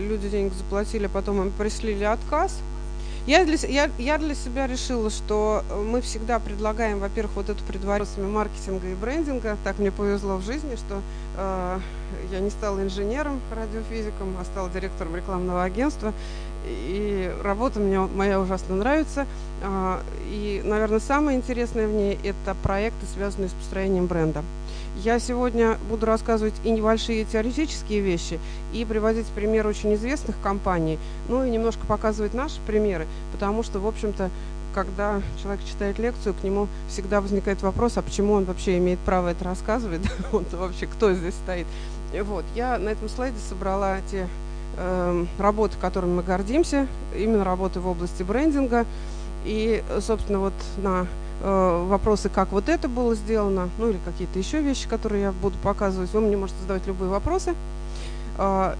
люди денег заплатили, а потом им прислали отказ. Я для, я, я для себя решила, что мы всегда предлагаем, во-первых, вот эту предварительную маркетинга и брендинга. Так мне повезло в жизни, что э, я не стала инженером, радиофизиком, а стала директором рекламного агентства. И работа мне моя ужасно нравится. Э, и, наверное, самое интересное в ней – это проекты, связанные с построением бренда. Я сегодня буду рассказывать и небольшие теоретические вещи, и приводить примеры очень известных компаний, ну и немножко показывать наши примеры, потому что, в общем-то, когда человек читает лекцию, к нему всегда возникает вопрос, а почему он вообще имеет право это рассказывать, он вообще кто здесь стоит. Вот, я на этом слайде собрала те э, работы, которыми мы гордимся, именно работы в области брендинга. И, собственно, вот на вопросы, как вот это было сделано, ну или какие-то еще вещи, которые я буду показывать. Вы мне можете задавать любые вопросы. Э,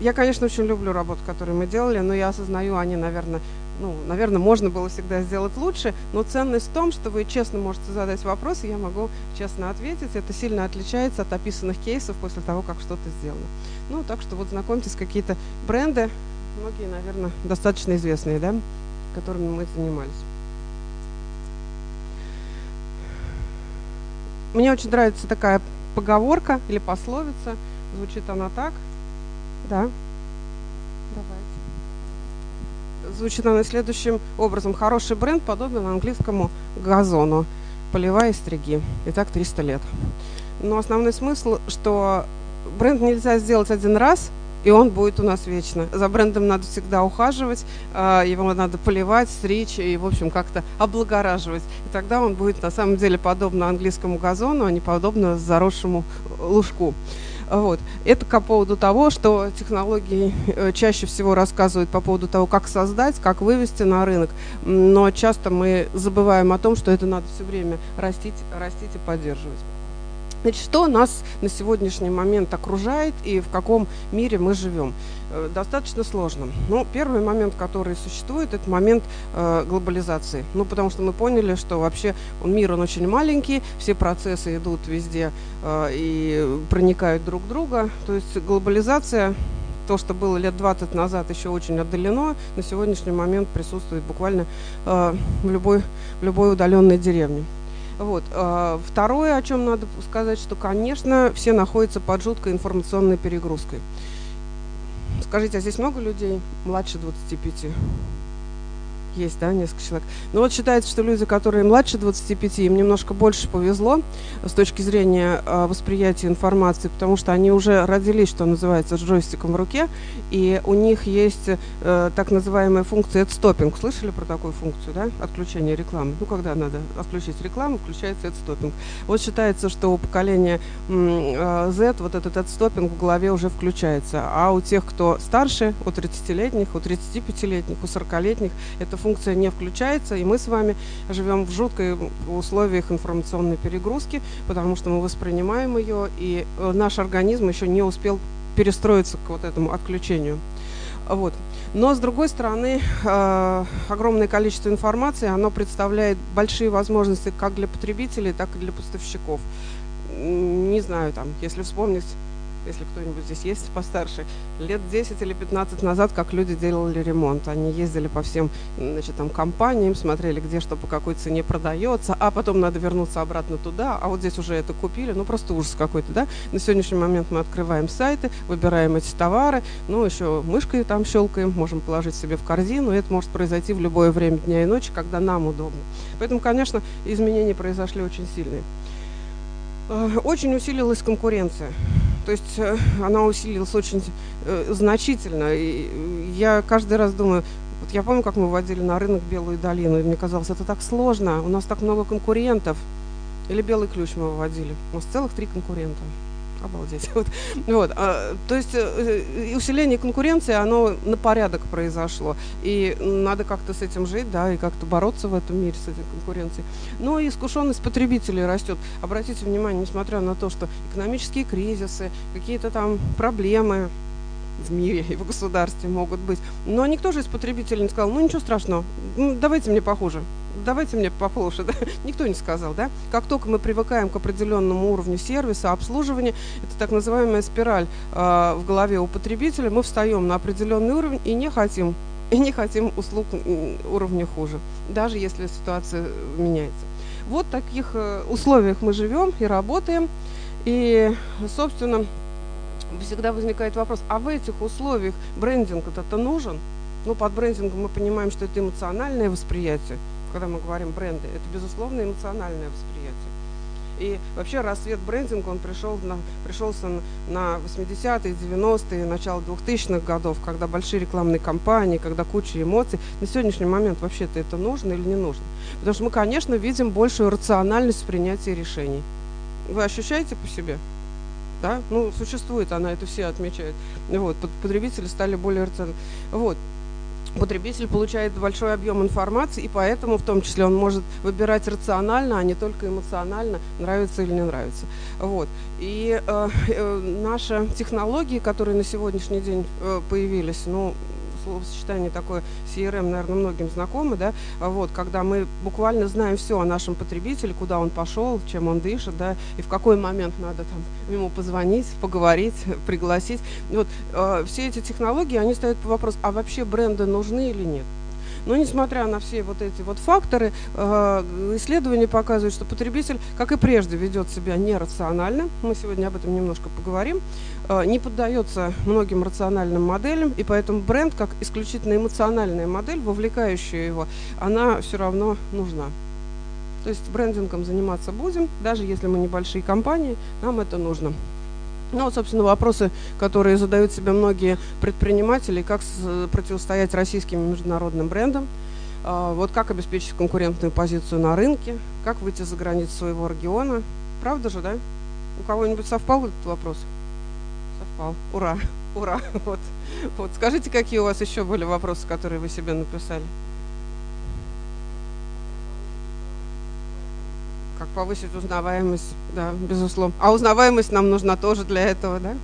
я, конечно, очень люблю работу, которую мы делали, но я осознаю, они, наверное, ну, наверное, можно было всегда сделать лучше, но ценность в том, что вы честно можете задать вопрос, и я могу честно ответить. Это сильно отличается от описанных кейсов после того, как что-то сделано. Ну, так что вот знакомьтесь, какие-то бренды, многие, наверное, достаточно известные, да, которыми мы занимались. Мне очень нравится такая поговорка или пословица. Звучит она так. Да. Давайте. Звучит она следующим образом. Хороший бренд подобен английскому газону. Поливай и стриги. И так 300 лет. Но основной смысл, что бренд нельзя сделать один раз, и он будет у нас вечно. За брендом надо всегда ухаживать, а, его надо поливать, стричь и, в общем, как-то облагораживать. И тогда он будет на самом деле подобно английскому газону, а не подобно заросшему лужку. Вот. Это по поводу того, что технологии э, чаще всего рассказывают по поводу того, как создать, как вывести на рынок, но часто мы забываем о том, что это надо все время растить, растить и поддерживать. Значит, что нас на сегодняшний момент окружает и в каком мире мы живем? Э, достаточно сложно. Ну, первый момент, который существует, это момент э, глобализации. Ну, потому что мы поняли, что вообще мир, он очень маленький, все процессы идут везде э, и проникают друг в друга. То есть глобализация то, что было лет 20 назад, еще очень отдалено, на сегодняшний момент присутствует буквально э, в, любой, в любой удаленной деревне. Вот. А, второе, о чем надо сказать, что, конечно, все находятся под жуткой информационной перегрузкой. Скажите, а здесь много людей младше 25? Есть, да, несколько человек. Но вот считается, что люди, которые младше 25, им немножко больше повезло с точки зрения э, восприятия информации, потому что они уже родились, что называется, с джойстиком в руке, и у них есть э, так называемая функция стопинг. Слышали про такую функцию, да? Отключение рекламы. Ну, когда надо отключить рекламу, включается стопинг. Вот считается, что у поколения э, Z вот этот стопинг в голове уже включается, а у тех, кто старше, у 30-летних, у 35-летних, у 40-летних, эта функция не включается, и мы с вами живем в жуткой условиях информационной перегрузки, потому что мы воспринимаем ее, и э, наш организм еще не успел перестроиться к вот этому отключению. Вот. Но, с другой стороны, э, огромное количество информации, оно представляет большие возможности как для потребителей, так и для поставщиков. Не знаю, там, если вспомнить если кто-нибудь здесь есть постарше, лет 10 или 15 назад, как люди делали ремонт. Они ездили по всем значит, там, компаниям, смотрели, где что по какой цене продается, а потом надо вернуться обратно туда, а вот здесь уже это купили. Ну, просто ужас какой-то, да? На сегодняшний момент мы открываем сайты, выбираем эти товары, ну, еще мышкой там щелкаем, можем положить себе в корзину, и это может произойти в любое время дня и ночи, когда нам удобно. Поэтому, конечно, изменения произошли очень сильные. Э, очень усилилась конкуренция. То есть э, она усилилась очень э, значительно. И я каждый раз думаю, вот я помню, как мы вводили на рынок Белую долину, и мне казалось, это так сложно, у нас так много конкурентов. Или белый ключ мы выводили. У нас целых три конкурента. Обалдеть. Вот. Вот. А, то есть э, усиление конкуренции, оно на порядок произошло. И надо как-то с этим жить, да, и как-то бороться в этом мире с этой конкуренцией. Но и искушенность потребителей растет. Обратите внимание, несмотря на то, что экономические кризисы, какие-то там проблемы, в мире и в государстве могут быть. Но никто же из потребителей не сказал, ну ничего страшного, давайте мне похуже. давайте мне похлопать, да? никто не сказал, да? Как только мы привыкаем к определенному уровню сервиса, обслуживания, это так называемая спираль э, в голове у потребителя, мы встаем на определенный уровень и не хотим и не хотим услуг уровня хуже, даже если ситуация меняется. Вот в таких э, условиях мы живем и работаем. И, собственно, всегда возникает вопрос, а в этих условиях брендинг это нужен? Ну, под брендингом мы понимаем, что это эмоциональное восприятие. Когда мы говорим бренды, это, безусловно, эмоциональное восприятие. И вообще рассвет брендинга, он пришел на, пришелся на 80-е, 90-е, начало 2000-х годов, когда большие рекламные кампании, когда куча эмоций. На сегодняшний момент вообще-то это нужно или не нужно? Потому что мы, конечно, видим большую рациональность в принятии решений. Вы ощущаете по себе? Да? Ну, существует она, это все отмечают. Вот, потребители стали более рациональными. Вот потребитель получает большой объем информации, и поэтому в том числе он может выбирать рационально, а не только эмоционально, нравится или не нравится. Вот. И э, э, наши технологии, которые на сегодняшний день э, появились, ну, словосочетание такое CRM, наверное, многим знакомо, да, вот, когда мы буквально знаем все о нашем потребителе, куда он пошел, чем он дышит, да, и в какой момент надо там ему позвонить, поговорить, пригласить. Вот, э, все эти технологии, они ставят вопрос, а вообще бренды нужны или нет? Но несмотря на все вот эти вот факторы, э, исследования показывают, что потребитель, как и прежде, ведет себя нерационально. Мы сегодня об этом немножко поговорим. Э, не поддается многим рациональным моделям, и поэтому бренд, как исключительно эмоциональная модель, вовлекающая его, она все равно нужна. То есть брендингом заниматься будем, даже если мы небольшие компании, нам это нужно. Ну, собственно, вопросы, которые задают себе многие предприниматели, как противостоять российским международным брендам, а, вот как обеспечить конкурентную позицию на рынке, как выйти за границу своего региона. Правда же, да? У кого-нибудь совпал этот вопрос? Совпал. Ура! Ура! Вот. вот. Скажите, какие у вас еще были вопросы, которые вы себе написали? Как повысить узнаваемость, да, безусловно. А узнаваемость нам нужна тоже для этого, да?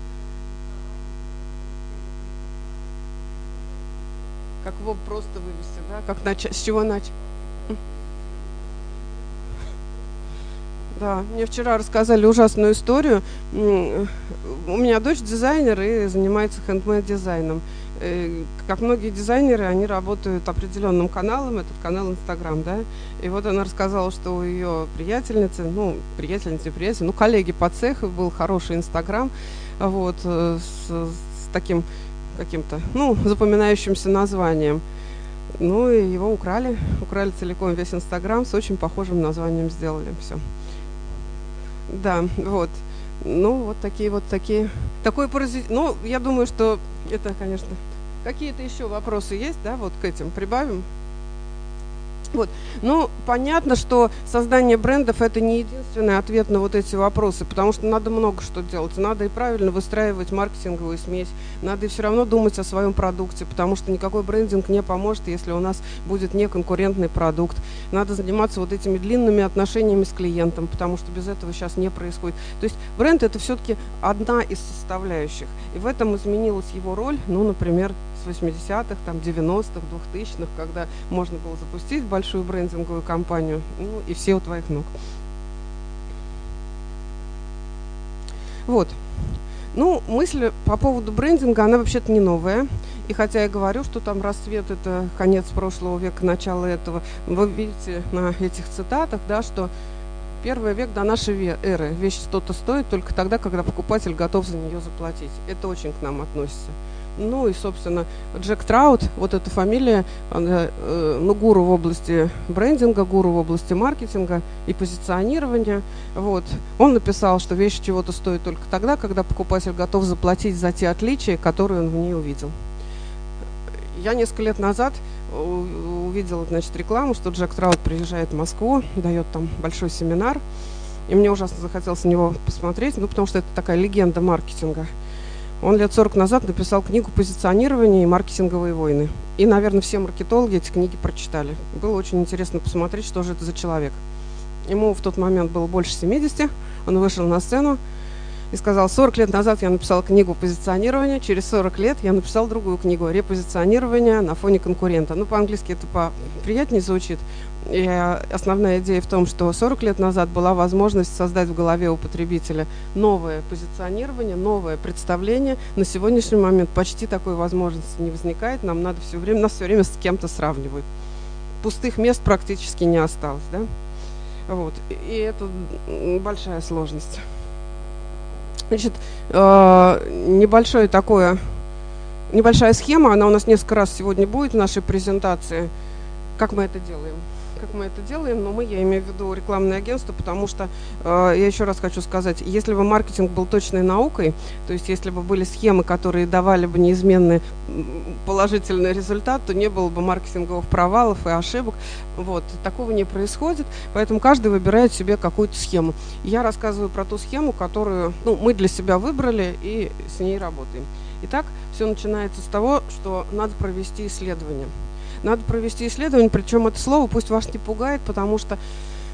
Как его просто вывести, да? Как начать, с чего начать? Да, мне вчера рассказали ужасную историю. У меня дочь дизайнер и занимается хендмейд дизайном. Э, как многие дизайнеры, они работают определенным каналом, этот канал Инстаграм, да. И вот она рассказала, что у ее приятельницы, ну, приятельницы, приятель, ну, коллеги по цеху был хороший Инстаграм, вот, э, с, с таким каким-то, ну, запоминающимся названием. Ну, и его украли, украли целиком весь Инстаграм, с очень похожим названием сделали все. Да, вот. Ну, вот такие вот такие. Такой паразит. Ну, я думаю, что это, конечно. Какие-то еще вопросы есть, да, вот к этим прибавим? Вот. Ну, понятно, что создание брендов это не единственный ответ на вот эти вопросы, потому что надо много что делать. Надо и правильно выстраивать маркетинговую смесь, надо и все равно думать о своем продукте, потому что никакой брендинг не поможет, если у нас будет неконкурентный продукт. Надо заниматься вот этими длинными отношениями с клиентом, потому что без этого сейчас не происходит. То есть бренд это все-таки одна из составляющих. И в этом изменилась его роль, ну, например, 80-х, там, 90-х, 2000-х, когда можно было запустить большую брендинговую кампанию, ну, и все у твоих ног. Вот. Ну, мысль по поводу брендинга, она вообще-то не новая. И хотя я говорю, что там расцвет это конец прошлого века, начало этого, вы видите на этих цитатах, да, что первый век до нашей эры вещь что-то стоит только тогда, когда покупатель готов за нее заплатить. Это очень к нам относится. Ну и, собственно, Джек Траут, вот эта фамилия, она, э, ну, гуру в области брендинга, гуру в области маркетинга и позиционирования. Вот. Он написал, что вещь чего-то стоит только тогда, когда покупатель готов заплатить за те отличия, которые он в ней увидел. Я несколько лет назад увидела, значит, рекламу, что Джек Траут приезжает в Москву, дает там большой семинар. И мне ужасно захотелось на него посмотреть, ну, потому что это такая легенда маркетинга – он лет 40 назад написал книгу «Позиционирование и маркетинговые войны». И, наверное, все маркетологи эти книги прочитали. Было очень интересно посмотреть, что же это за человек. Ему в тот момент было больше 70, он вышел на сцену и сказал, 40 лет назад я написал книгу позиционирования, через 40 лет я написал другую книгу репозиционирование на фоне конкурента. Ну, по-английски это приятнее звучит. И основная идея в том, что 40 лет назад была возможность создать в голове у потребителя новое позиционирование, новое представление. На сегодняшний момент почти такой возможности не возникает. Нам надо все время, нас все время с кем-то сравнивают. Пустых мест практически не осталось, да? Вот. И это большая сложность. Значит, э, небольшое такое, небольшая схема, она у нас несколько раз сегодня будет в нашей презентации. Как мы это делаем? Как мы это делаем, но мы, я имею в виду рекламное агентство, потому что, э, я еще раз хочу сказать, если бы маркетинг был точной наукой, то есть если бы были схемы, которые давали бы неизменный положительный результат, то не было бы маркетинговых провалов и ошибок. Вот, такого не происходит, поэтому каждый выбирает себе какую-то схему. Я рассказываю про ту схему, которую ну, мы для себя выбрали и с ней работаем. Итак, все начинается с того, что надо провести исследование. Надо провести исследование, причем это слово пусть вас не пугает, потому что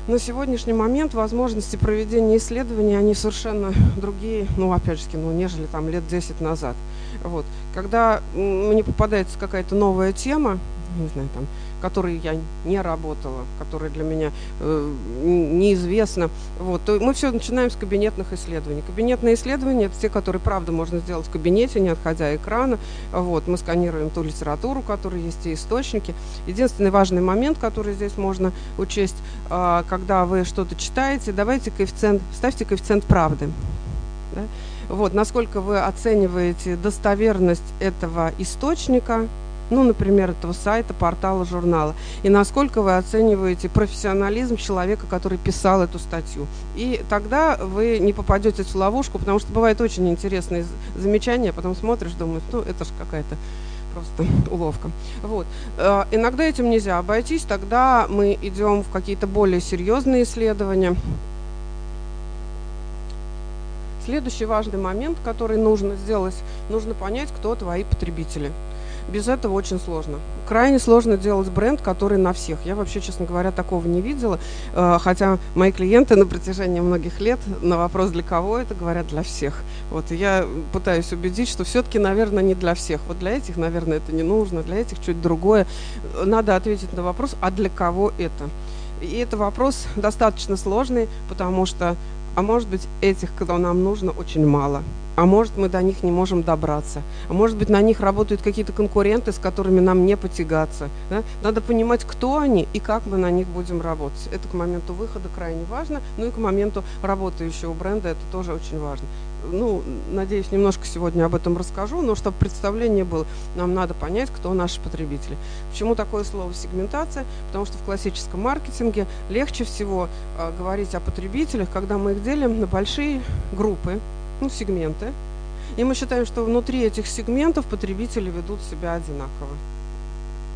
на сегодняшний момент возможности проведения исследований, они совершенно другие, ну, опять же, ну, нежели там лет 10 назад. Вот. Когда мне попадается какая-то новая тема, не знаю, там, которой я не работала, которая для меня э, неизвестна. Вот, то мы все начинаем с кабинетных исследований. Кабинетные исследования – это те, которые, правда, можно сделать в кабинете, не отходя экрана. Вот, мы сканируем ту литературу, которая есть, и источники. Единственный важный момент, который здесь можно учесть, э, когда вы что-то читаете, давайте коэффициент, ставьте коэффициент правды. Да? Вот, насколько вы оцениваете достоверность этого источника, ну, например, этого сайта, портала, журнала, и насколько вы оцениваете профессионализм человека, который писал эту статью. И тогда вы не попадете в ловушку, потому что бывают очень интересные замечания, потом смотришь, думаешь, ну, это же какая-то просто уловка. Вот. Э, иногда этим нельзя обойтись, тогда мы идем в какие-то более серьезные исследования. Следующий важный момент, который нужно сделать, нужно понять, кто твои потребители без этого очень сложно. Крайне сложно делать бренд, который на всех. Я вообще, честно говоря, такого не видела. Э, хотя мои клиенты на протяжении многих лет на вопрос, для кого это, говорят, для всех. Вот, я пытаюсь убедить, что все-таки, наверное, не для всех. Вот для этих, наверное, это не нужно, для этих чуть другое. Надо ответить на вопрос, а для кого это? И это вопрос достаточно сложный, потому что, а может быть, этих, кто нам нужно, очень мало а может мы до них не можем добраться, а может быть на них работают какие-то конкуренты, с которыми нам не потягаться. Да? Надо понимать, кто они и как мы на них будем работать. Это к моменту выхода крайне важно, ну и к моменту работающего бренда это тоже очень важно. Ну, надеюсь, немножко сегодня об этом расскажу, но чтобы представление было, нам надо понять, кто наши потребители. Почему такое слово сегментация? Потому что в классическом маркетинге легче всего э, говорить о потребителях, когда мы их делим на большие группы, ну, сегменты. И мы считаем, что внутри этих сегментов потребители ведут себя одинаково.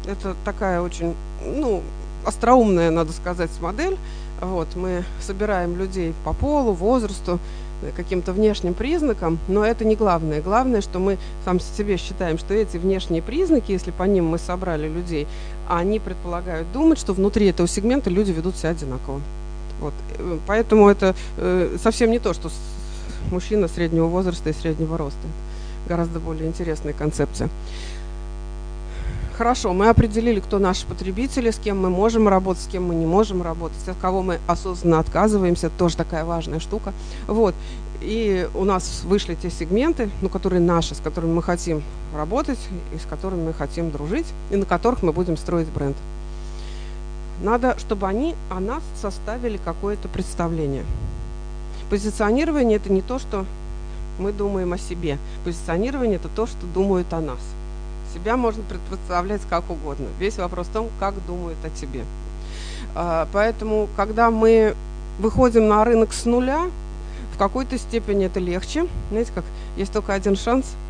Это такая очень, ну, остроумная, надо сказать, модель. Вот, мы собираем людей по полу, возрасту, каким-то внешним признакам, но это не главное. Главное, что мы сам себе считаем, что эти внешние признаки, если по ним мы собрали людей, они предполагают думать, что внутри этого сегмента люди ведут себя одинаково. Вот. Э, поэтому это э, совсем не то, что мужчина среднего возраста и среднего роста. Гораздо более интересная концепция. Хорошо, мы определили, кто наши потребители, с кем мы можем работать, с кем мы не можем работать, от кого мы осознанно отказываемся, тоже такая важная штука. Вот. И у нас вышли те сегменты, ну, которые наши, с которыми мы хотим работать, и с которыми мы хотим дружить, и на которых мы будем строить бренд. Надо, чтобы они о нас составили какое-то представление. Позиционирование – это не то, что мы думаем о себе. Позиционирование – это то, что думают о нас. Себя можно представлять как угодно. Весь вопрос в том, как думают о тебе. А, поэтому, когда мы выходим на рынок с нуля, в какой-то степени это легче. Знаете, как есть только один шанс –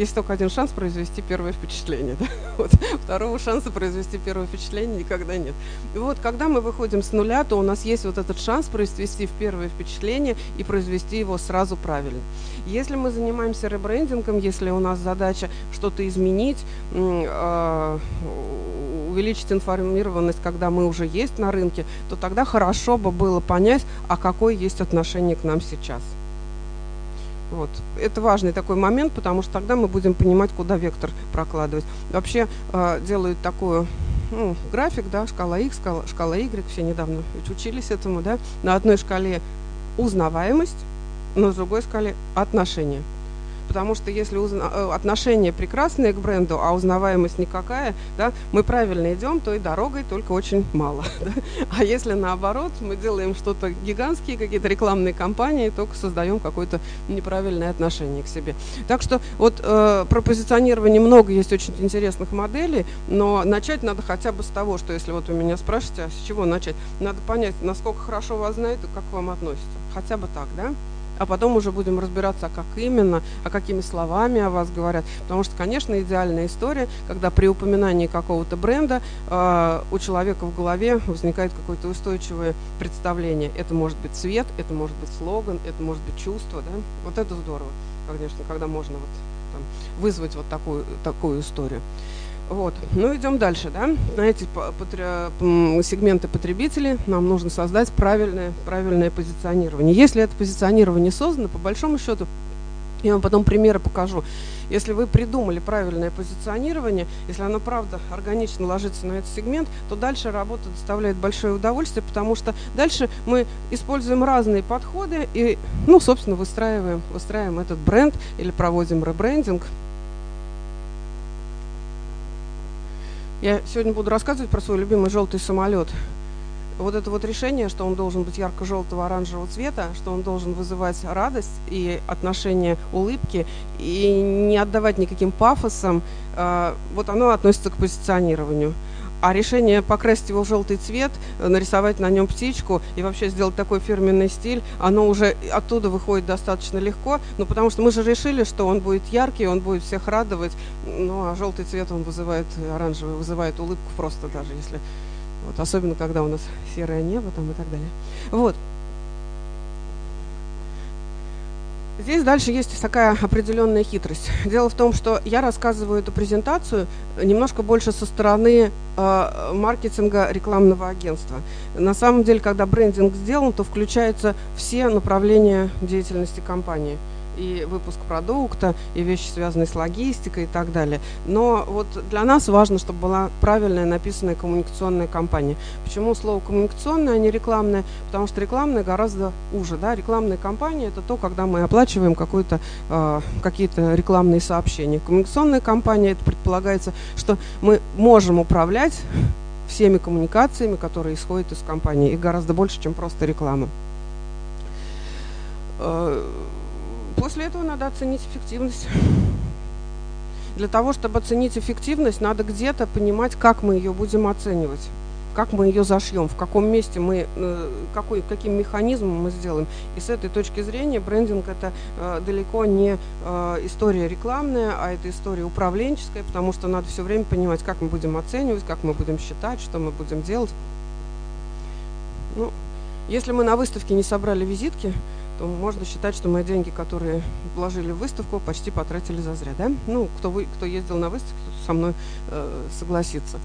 есть только один шанс произвести первое впечатление. Да? Вот. Второго шанса произвести первое впечатление никогда нет. И вот когда мы выходим с нуля, то у нас есть вот этот шанс произвести первое впечатление и произвести его сразу правильно. Если мы занимаемся ребрендингом, если у нас задача что-то изменить, э, увеличить информированность, когда мы уже есть на рынке, то тогда хорошо бы было понять, а какое есть отношение к нам сейчас. Вот. Это важный такой момент, потому что тогда мы будем понимать, куда вектор прокладывать. Вообще э, делают такую ну, график, да, шкала X, шкала, шкала Y, все недавно учились этому, да, на одной шкале узнаваемость, на другой шкале отношения потому что если узна... Э, отношение прекрасное к бренду, а узнаваемость никакая, да, мы правильно идем той дорогой, только очень мало. Да? А если наоборот, мы делаем что-то гигантские, какие-то рекламные кампании, только создаем какое-то неправильное отношение к себе. Так что вот э, про позиционирование много есть очень интересных моделей, но начать надо хотя бы с того, что если вот вы меня спрашиваете, а с чего начать, надо понять, насколько хорошо вас знают и как к вам относятся. Хотя бы так, да? А потом уже будем разбираться, а как именно, а какими словами о вас говорят. Потому что, конечно, идеальная история, когда при упоминании какого-то бренда э, у человека в голове возникает какое-то устойчивое представление. Это может быть цвет, это может быть слоган, это может быть чувство. Да? Вот это здорово, конечно, когда можно вот, там, вызвать вот такую, такую историю. Вот. Ну, идем дальше, да. На эти сегменты потребителей нам нужно создать правильное, правильное позиционирование. Если это позиционирование создано, по большому счету, я вам потом примеры покажу. Если вы придумали правильное позиционирование, если оно правда органично ложится на этот сегмент, то дальше работа доставляет большое удовольствие, потому что дальше мы используем разные подходы и, ну, собственно, выстраиваем, выстраиваем этот бренд или проводим ребрендинг Я сегодня буду рассказывать про свой любимый желтый самолет. Вот это вот решение, что он должен быть ярко-желтого оранжевого цвета, что он должен вызывать радость и отношение улыбки, и не отдавать никаким пафосам, а, вот оно относится к позиционированию. А решение покрасить его в желтый цвет, нарисовать на нем птичку и вообще сделать такой фирменный стиль, оно уже оттуда выходит достаточно легко. Ну, потому что мы же решили, что он будет яркий, он будет всех радовать. Ну, а желтый цвет он вызывает, оранжевый вызывает улыбку просто даже, если... Вот, особенно, когда у нас серое небо там и так далее. Вот. Здесь дальше есть такая определенная хитрость. Дело в том, что я рассказываю эту презентацию немножко больше со стороны э, маркетинга рекламного агентства. На самом деле, когда брендинг сделан, то включаются все направления деятельности компании – и выпуск продукта, и вещи, связанные с логистикой и так далее. Но вот для нас важно, чтобы была правильная написанная коммуникационная кампания. Почему слово коммуникационная, а не рекламная? Потому что рекламная гораздо уже. Да? Рекламная кампания – это то, когда мы оплачиваем э, какие-то рекламные сообщения. Коммуникационная кампания – это предполагается, что мы можем управлять всеми коммуникациями, которые исходят из компании. Их гораздо больше, чем просто реклама. После этого надо оценить эффективность. Для того, чтобы оценить эффективность, надо где-то понимать, как мы ее будем оценивать как мы ее зашьем, в каком месте мы, э, какой, каким механизмом мы сделаем. И с этой точки зрения брендинг это э, далеко не э, история рекламная, а это история управленческая, потому что надо все время понимать, как мы будем оценивать, как мы будем считать, что мы будем делать. Ну, если мы на выставке не собрали визитки, то можно считать, что мы деньги, которые вложили в выставку, почти потратили зазря. Да? Ну, кто, вы, кто ездил на выставку, со мной э, согласится.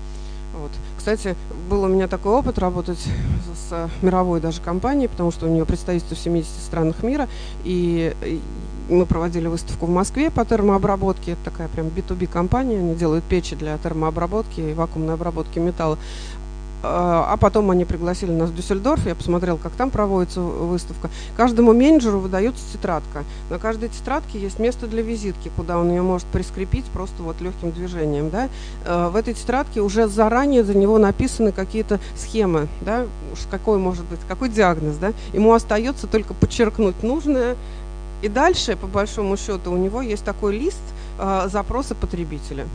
Вот. Кстати, был у меня такой опыт работать с, с мировой даже компанией, потому что у нее представительство в 70 странах мира, и, и мы проводили выставку в Москве по термообработке. Это такая прям B2B компания, они делают печи для термообработки и вакуумной обработки металла. А, а потом они пригласили нас в Дюссельдорф, я посмотрела, как там проводится выставка. Каждому менеджеру выдается тетрадка. На каждой тетрадке есть место для визитки, куда он ее может прискрепить просто вот легким движением. Да? А, в этой тетрадке уже заранее за него написаны какие-то схемы, да? Уж какой может быть, какой диагноз. Да? Ему остается только подчеркнуть нужное, и дальше, по большому счету, у него есть такой лист э, запроса потребителя.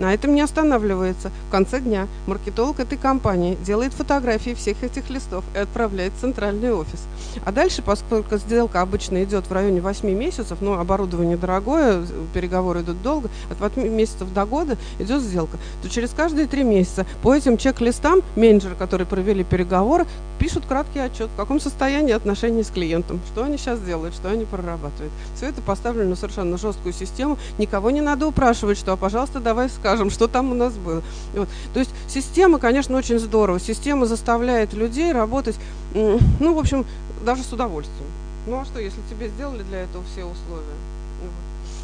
На этом не останавливается. В конце дня маркетолог этой компании делает фотографии всех этих листов и отправляет в центральный офис. А дальше, поскольку сделка обычно идет в районе 8 месяцев, но оборудование дорогое, переговоры идут долго, от 8 месяцев до года идет сделка, то через каждые 3 месяца по этим чек-листам менеджеры, которые провели переговоры, пишут краткий отчет, в каком состоянии отношения с клиентом, что они сейчас делают, что они прорабатывают. Все это поставлено на совершенно жесткую систему. Никого не надо упрашивать, что, а, пожалуйста, давай скажи скажем, что там у нас было. Вот. То есть система, конечно, очень здорово. Система заставляет людей работать, ну, в общем, даже с удовольствием. Ну а что, если тебе сделали для этого все условия?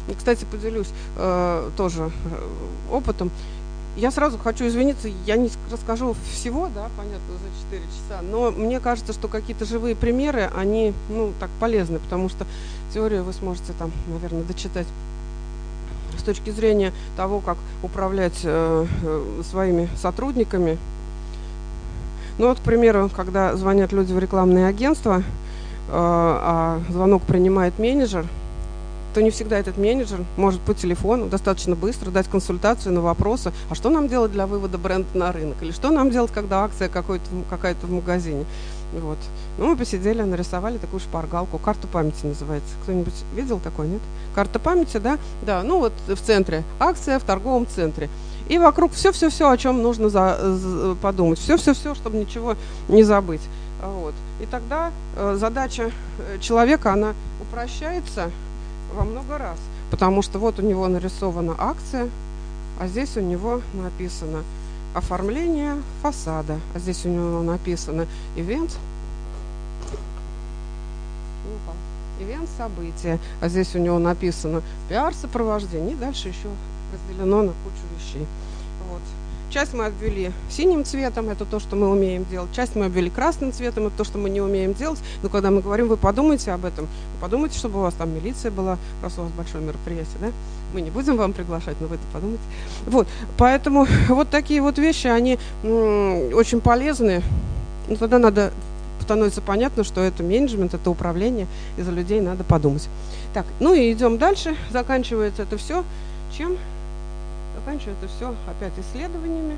И, кстати, поделюсь э, тоже э, опытом. Я сразу хочу извиниться, я не расскажу всего, да, понятно, за 4 часа, но мне кажется, что какие-то живые примеры, они, ну, так полезны, потому что теорию вы сможете там, наверное, дочитать точки зрения того, как управлять э, э, своими сотрудниками. Ну вот, к примеру, когда звонят люди в рекламные агентства, э, а звонок принимает менеджер – то не всегда этот менеджер может по телефону достаточно быстро дать консультацию на вопросы, а что нам делать для вывода бренда на рынок, или что нам делать, когда акция какая-то в магазине. Вот. Ну, мы посидели, нарисовали такую шпаргалку, карту памяти называется. Кто-нибудь видел такой, нет? Карта памяти, да? Да, ну вот в центре, акция в торговом центре. И вокруг все-все-все, о чем нужно за, за, подумать. Все-все-все, чтобы ничего не забыть. Вот. И тогда э, задача э, человека, она упрощается, во много раз. Потому что вот у него нарисована акция, а здесь у него написано оформление фасада, а здесь у него написано ивент, ивент события, а здесь у него написано пиар сопровождение, и дальше еще разделено на кучу вещей. Часть мы обвели синим цветом, это то, что мы умеем делать. Часть мы обвели красным цветом, это то, что мы не умеем делать. Но когда мы говорим, вы подумайте об этом, вы подумайте, чтобы у вас там милиция была, раз у вас большое мероприятие, да? Мы не будем вам приглашать, но вы это подумайте. Вот, поэтому вот такие вот вещи, они очень полезны. Но тогда надо становится понятно, что это менеджмент, это управление, и за людей надо подумать. Так, ну и идем дальше. Заканчивается это все чем? Заканчивается все опять исследованиями.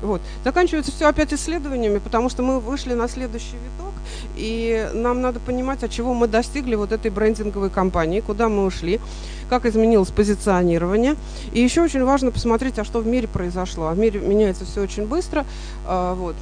Вот. Заканчивается все опять исследованиями, потому что мы вышли на следующий виток, и нам надо понимать, от чего мы достигли вот этой брендинговой кампании, куда мы ушли, как изменилось позиционирование. И еще очень важно посмотреть, а что в мире произошло. А в мире меняется все очень быстро. А, вот.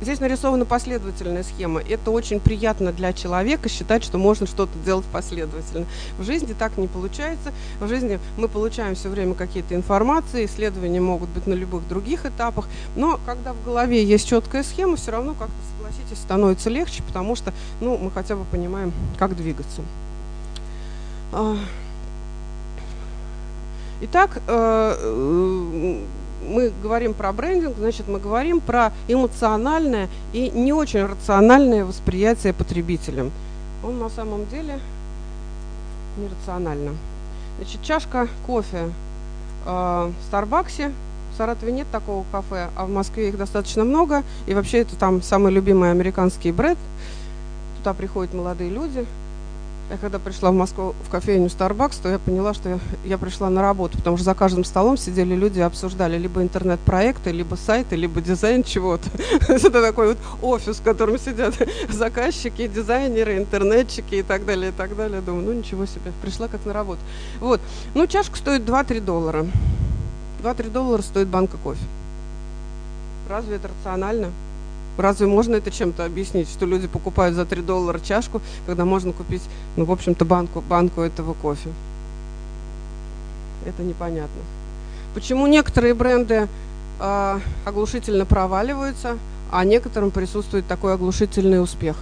Здесь нарисована последовательная схема. Это очень приятно для человека считать, что можно что-то делать последовательно. В жизни так не получается. В жизни мы получаем все время какие-то информации, исследования могут быть на любых других этапах, но когда в голове есть четкая схема, все равно как-то, согласитесь, становится легче, потому что ну, мы хотя бы понимаем, как двигаться. А. Итак, э, э, мы говорим про брендинг, значит, мы говорим про эмоциональное и не очень рациональное восприятие потребителем. Он на самом деле нерационально. Значит, чашка кофе э, в Старбаксе. В Саратове нет такого кафе, а в Москве их достаточно много. И вообще это там самый любимый американский бренд. Туда приходят молодые люди, я когда пришла в Москву в кофейню Starbucks, то я поняла, что я, я пришла на работу, потому что за каждым столом сидели люди и обсуждали либо интернет-проекты, либо сайты, либо дизайн чего-то. Это такой вот офис, в котором сидят заказчики, дизайнеры, интернетчики и так далее, и так далее. Думаю, ну ничего себе, пришла как на работу. Вот. Ну, чашка стоит 2-3 доллара. 2-3 доллара стоит банка кофе. Разве это рационально? Разве можно это чем-то объяснить, что люди покупают за 3 доллара чашку, когда можно купить, ну, в общем-то, банку, банку этого кофе? Это непонятно. Почему некоторые бренды э, оглушительно проваливаются, а некоторым присутствует такой оглушительный успех?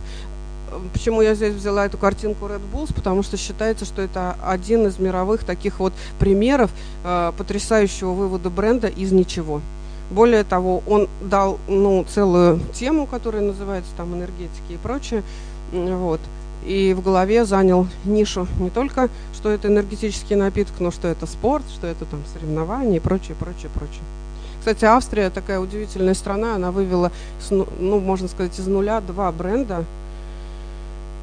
Почему я здесь взяла эту картинку Red Bulls? Потому что считается, что это один из мировых таких вот примеров э, потрясающего вывода бренда из ничего. Более того, он дал ну, целую тему, которая называется там энергетики и прочее. Вот. И в голове занял нишу не только, что это энергетический напиток, но что это спорт, что это там соревнования и прочее, прочее, прочее. Кстати, Австрия такая удивительная страна, она вывела, ну, ну, можно сказать, из нуля два бренда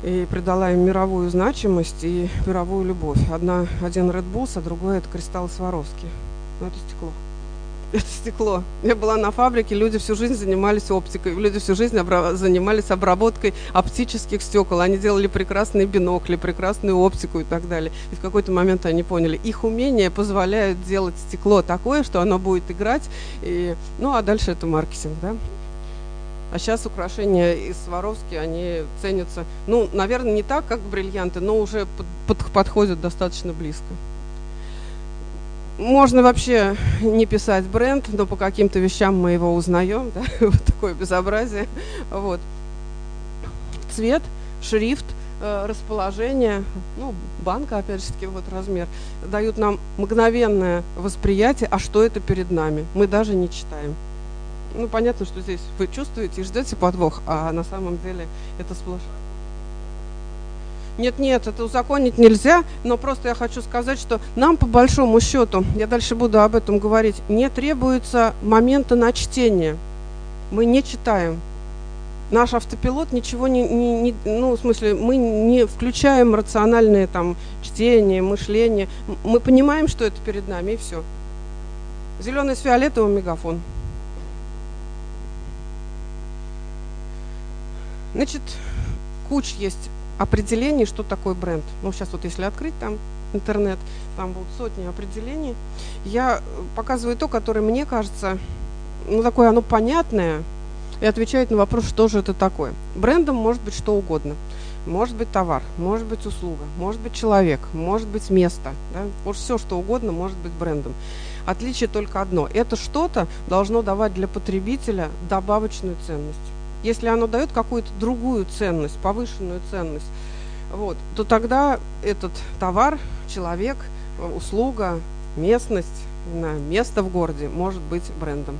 и придала им мировую значимость и мировую любовь. Одна, один Red Bull, а другой это Кристалл Сваровский. Но это стекло это стекло. Я была на фабрике, люди всю жизнь занимались оптикой, люди всю жизнь обра- занимались обработкой оптических стекол. Они делали прекрасные бинокли, прекрасную оптику и так далее. И в какой-то момент они поняли, их умения позволяют делать стекло такое, что оно будет играть. И, ну, а дальше это маркетинг, да? А сейчас украшения из Сваровски, они ценятся, ну, наверное, не так, как бриллианты, но уже под, подходят достаточно близко можно вообще не писать бренд, но по каким-то вещам мы его узнаем, да? вот такое безобразие. Вот. цвет, шрифт, э, расположение, ну, банка, опять же таки, вот размер, дают нам мгновенное восприятие, а что это перед нами. Мы даже не читаем. Ну, понятно, что здесь вы чувствуете и ждете подвох, а на самом деле это сплошь. Нет, нет, это узаконить нельзя, но просто я хочу сказать, что нам по большому счету, я дальше буду об этом говорить, не требуется момента на чтение. Мы не читаем. Наш автопилот ничего не, не, не, ну, в смысле, мы не включаем рациональное там чтение, мышление. Мы понимаем, что это перед нами, и все. Зеленый с фиолетовым мегафон. Значит, куча есть определений, что такое бренд. Ну, сейчас вот если открыть там интернет, там будут сотни определений. Я показываю то, которое мне кажется, ну, такое оно понятное, и отвечает на вопрос, что же это такое. Брендом может быть что угодно. Может быть товар, может быть услуга, может быть человек, может быть место. Да? Вот все, что угодно может быть брендом. Отличие только одно. Это что-то должно давать для потребителя добавочную ценность. Если оно дает какую-то другую ценность, повышенную ценность, вот, то тогда этот товар, человек, услуга, местность, место в городе может быть брендом.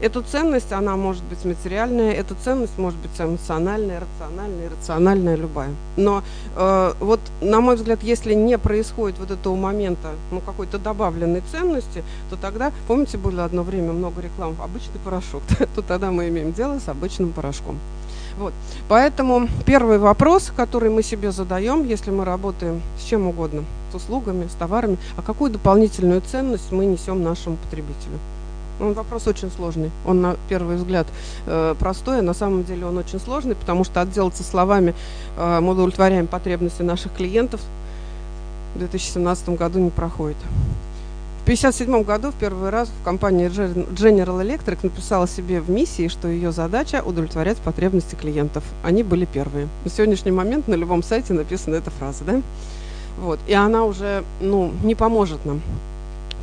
Эту ценность, она может быть материальная, эта ценность может быть эмоциональная, рациональная, иррациональная, любая. Но э, вот, на мой взгляд, если не происходит вот этого момента, ну, какой-то добавленной ценности, то тогда, помните, было одно время много реклам, обычный порошок, то тогда мы имеем дело с обычным порошком. Вот. Поэтому первый вопрос, который мы себе задаем, если мы работаем с чем угодно, с услугами, с товарами, а какую дополнительную ценность мы несем нашему потребителю? Он вопрос очень сложный. Он на первый взгляд э, простой, а на самом деле он очень сложный, потому что отделаться словами э, мы удовлетворяем потребности наших клиентов в 2017 году не проходит. В 1957 году в первый раз в компании General Electric написала себе в миссии, что ее задача удовлетворять потребности клиентов. Они были первые. На сегодняшний момент на любом сайте написана эта фраза, да? Вот. И она уже, ну, не поможет нам.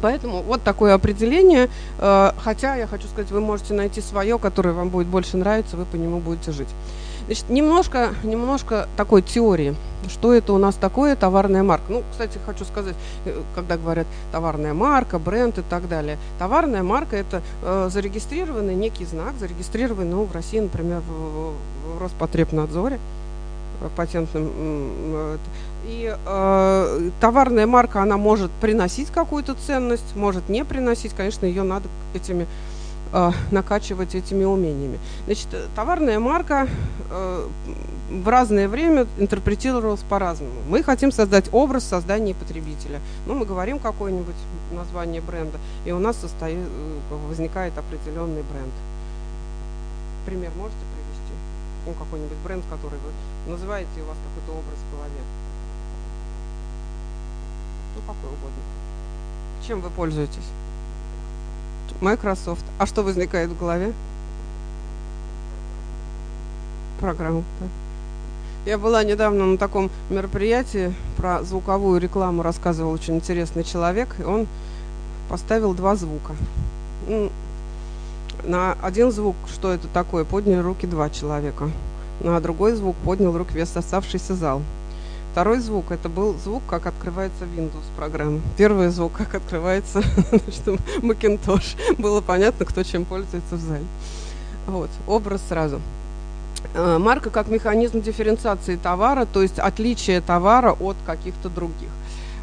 Поэтому вот такое определение. Э, хотя, я хочу сказать, вы можете найти свое, которое вам будет больше нравиться, вы по нему будете жить. Значит, немножко, немножко такой теории. Что это у нас такое товарная марка? Ну, кстати, хочу сказать, э, когда говорят товарная марка, бренд и так далее. Товарная марка – это э, зарегистрированный некий знак, зарегистрированный ну, в России, например, в, в Роспотребнадзоре, патентным и э, товарная марка, она может приносить какую-то ценность, может не приносить. Конечно, ее надо этими э, накачивать этими умениями. Значит, товарная марка э, в разное время интерпретировалась по-разному. Мы хотим создать образ создания потребителя. Ну, мы говорим какое-нибудь название бренда, и у нас состоит, э, возникает определенный бренд. Пример можете привести? Ну, какой-нибудь бренд, который вы называете, и у вас какой-то образ в голове ну какой угодно. Чем вы пользуетесь? Microsoft. А что возникает в голове? Программа. Да. Я была недавно на таком мероприятии про звуковую рекламу, рассказывал очень интересный человек, и он поставил два звука. На один звук, что это такое, подняли руки два человека. На другой звук поднял руки весь оставшийся зал. Второй звук, это был звук, как открывается Windows программа. Первый звук, как открывается значит, Macintosh. Было понятно, кто чем пользуется в зале. Вот, образ сразу. А, марка как механизм дифференциации товара, то есть отличие товара от каких-то других.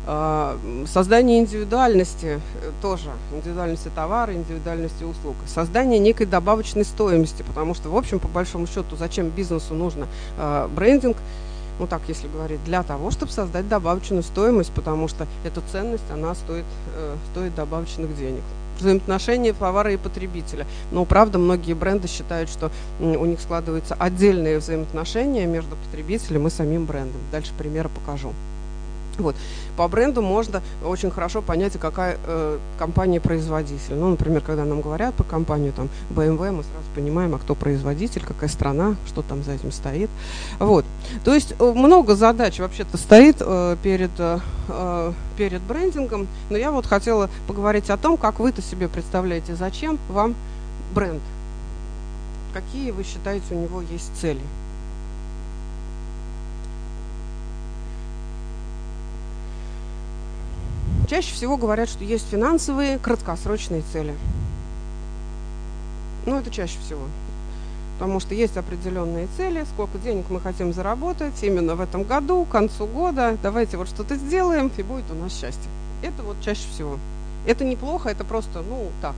А, создание индивидуальности э, тоже, индивидуальности товара, индивидуальности услуг. Создание некой добавочной стоимости, потому что, в общем, по большому счету, зачем бизнесу нужно э, брендинг, ну так, если говорить, для того, чтобы создать добавочную стоимость, потому что эта ценность, она стоит, э, стоит добавочных денег взаимоотношения товара и потребителя. Но, правда, многие бренды считают, что у них складываются отдельные взаимоотношения между потребителем и самим брендом. Дальше примеры покажу. Вот. По бренду можно очень хорошо понять, какая э, компания-производитель. Ну, например, когда нам говорят про компанию там, BMW, мы сразу понимаем, а кто производитель, какая страна, что там за этим стоит. Вот. То есть э, много задач вообще-то стоит э, перед, э, э, перед брендингом, но я вот хотела поговорить о том, как вы-то себе представляете, зачем вам бренд. Какие вы считаете у него есть цели? Чаще всего говорят, что есть финансовые краткосрочные цели. Ну, это чаще всего. Потому что есть определенные цели, сколько денег мы хотим заработать именно в этом году, к концу года. Давайте вот что-то сделаем, и будет у нас счастье. Это вот чаще всего. Это неплохо, это просто, ну, так.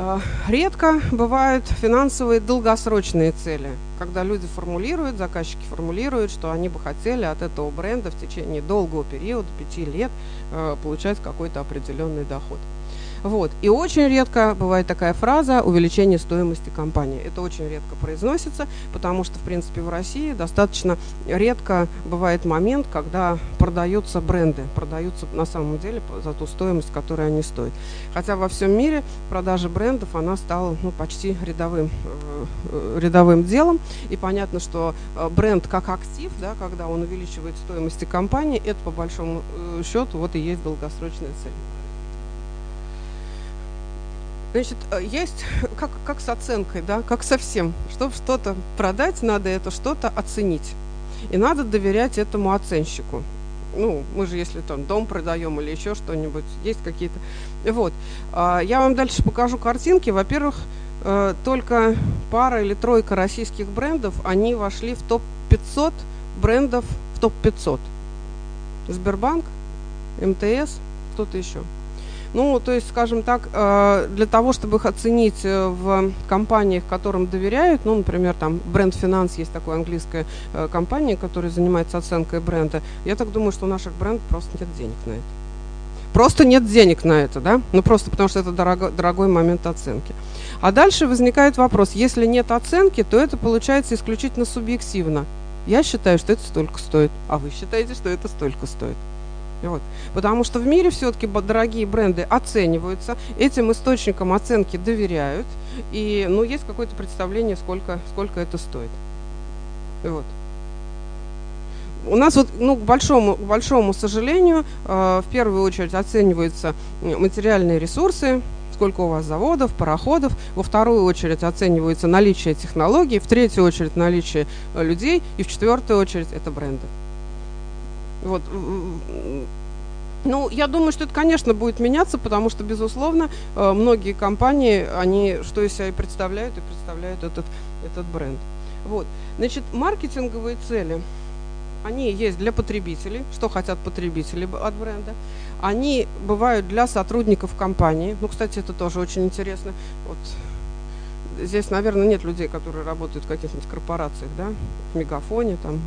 А, редко бывают финансовые долгосрочные цели, когда люди формулируют, заказчики формулируют, что они бы хотели от этого бренда в течение долгого периода, пяти лет, э, получать какой-то определенный доход. Вот. И очень редко бывает такая фраза увеличение стоимости компании. Это очень редко произносится, потому что, в принципе, в России достаточно редко бывает момент, когда продаются бренды, продаются на самом деле за ту стоимость, которую они стоят. Хотя во всем мире продажа брендов, она стала ну, почти рядовым, э, рядовым делом. И понятно, что э, бренд как актив, да, когда он увеличивает стоимость компании, это по большому э, счету вот и есть долгосрочная цель. Значит, э, есть как, как с оценкой, да, как со всем. Чтобы что-то продать, надо это что-то оценить. И надо доверять этому оценщику. Ну, мы же, если там дом продаем или еще что-нибудь, есть какие-то... Вот. А, я вам дальше покажу картинки. Во-первых, э, только пара или тройка российских брендов, они вошли в топ-500 брендов, в топ-500. Сбербанк, МТС, кто-то еще. Ну, то есть, скажем так, э, для того, чтобы их оценить э, в компаниях, которым доверяют, ну, например, там Бренд Финанс есть такая английская э, компания, которая занимается оценкой бренда, я так думаю, что у наших брендов просто нет денег на это. Просто нет денег на это, да? Ну, просто потому что это дорого, дорогой момент оценки. А дальше возникает вопрос, если нет оценки, то это получается исключительно субъективно. Я считаю, что это столько стоит, а вы считаете, что это столько стоит. Вот. Потому что в мире все-таки дорогие бренды оцениваются, этим источникам оценки доверяют, и ну, есть какое-то представление, сколько, сколько это стоит. Вот. У нас вот, ну, к большому, к большому сожалению, э, в первую очередь оцениваются материальные ресурсы, сколько у вас заводов, пароходов, во вторую очередь оценивается наличие технологий, в третью очередь наличие э, людей, и в четвертую очередь это бренды. Вот. Ну, я думаю, что это, конечно, будет меняться, потому что, безусловно, э, многие компании, они что из себя и представляют, и представляют этот, этот бренд. Вот. Значит, маркетинговые цели, они есть для потребителей, что хотят потребители от бренда. Они бывают для сотрудников компании. Ну, кстати, это тоже очень интересно. Вот здесь, наверное, нет людей, которые работают в каких-нибудь корпорациях, да, в Мегафоне, там,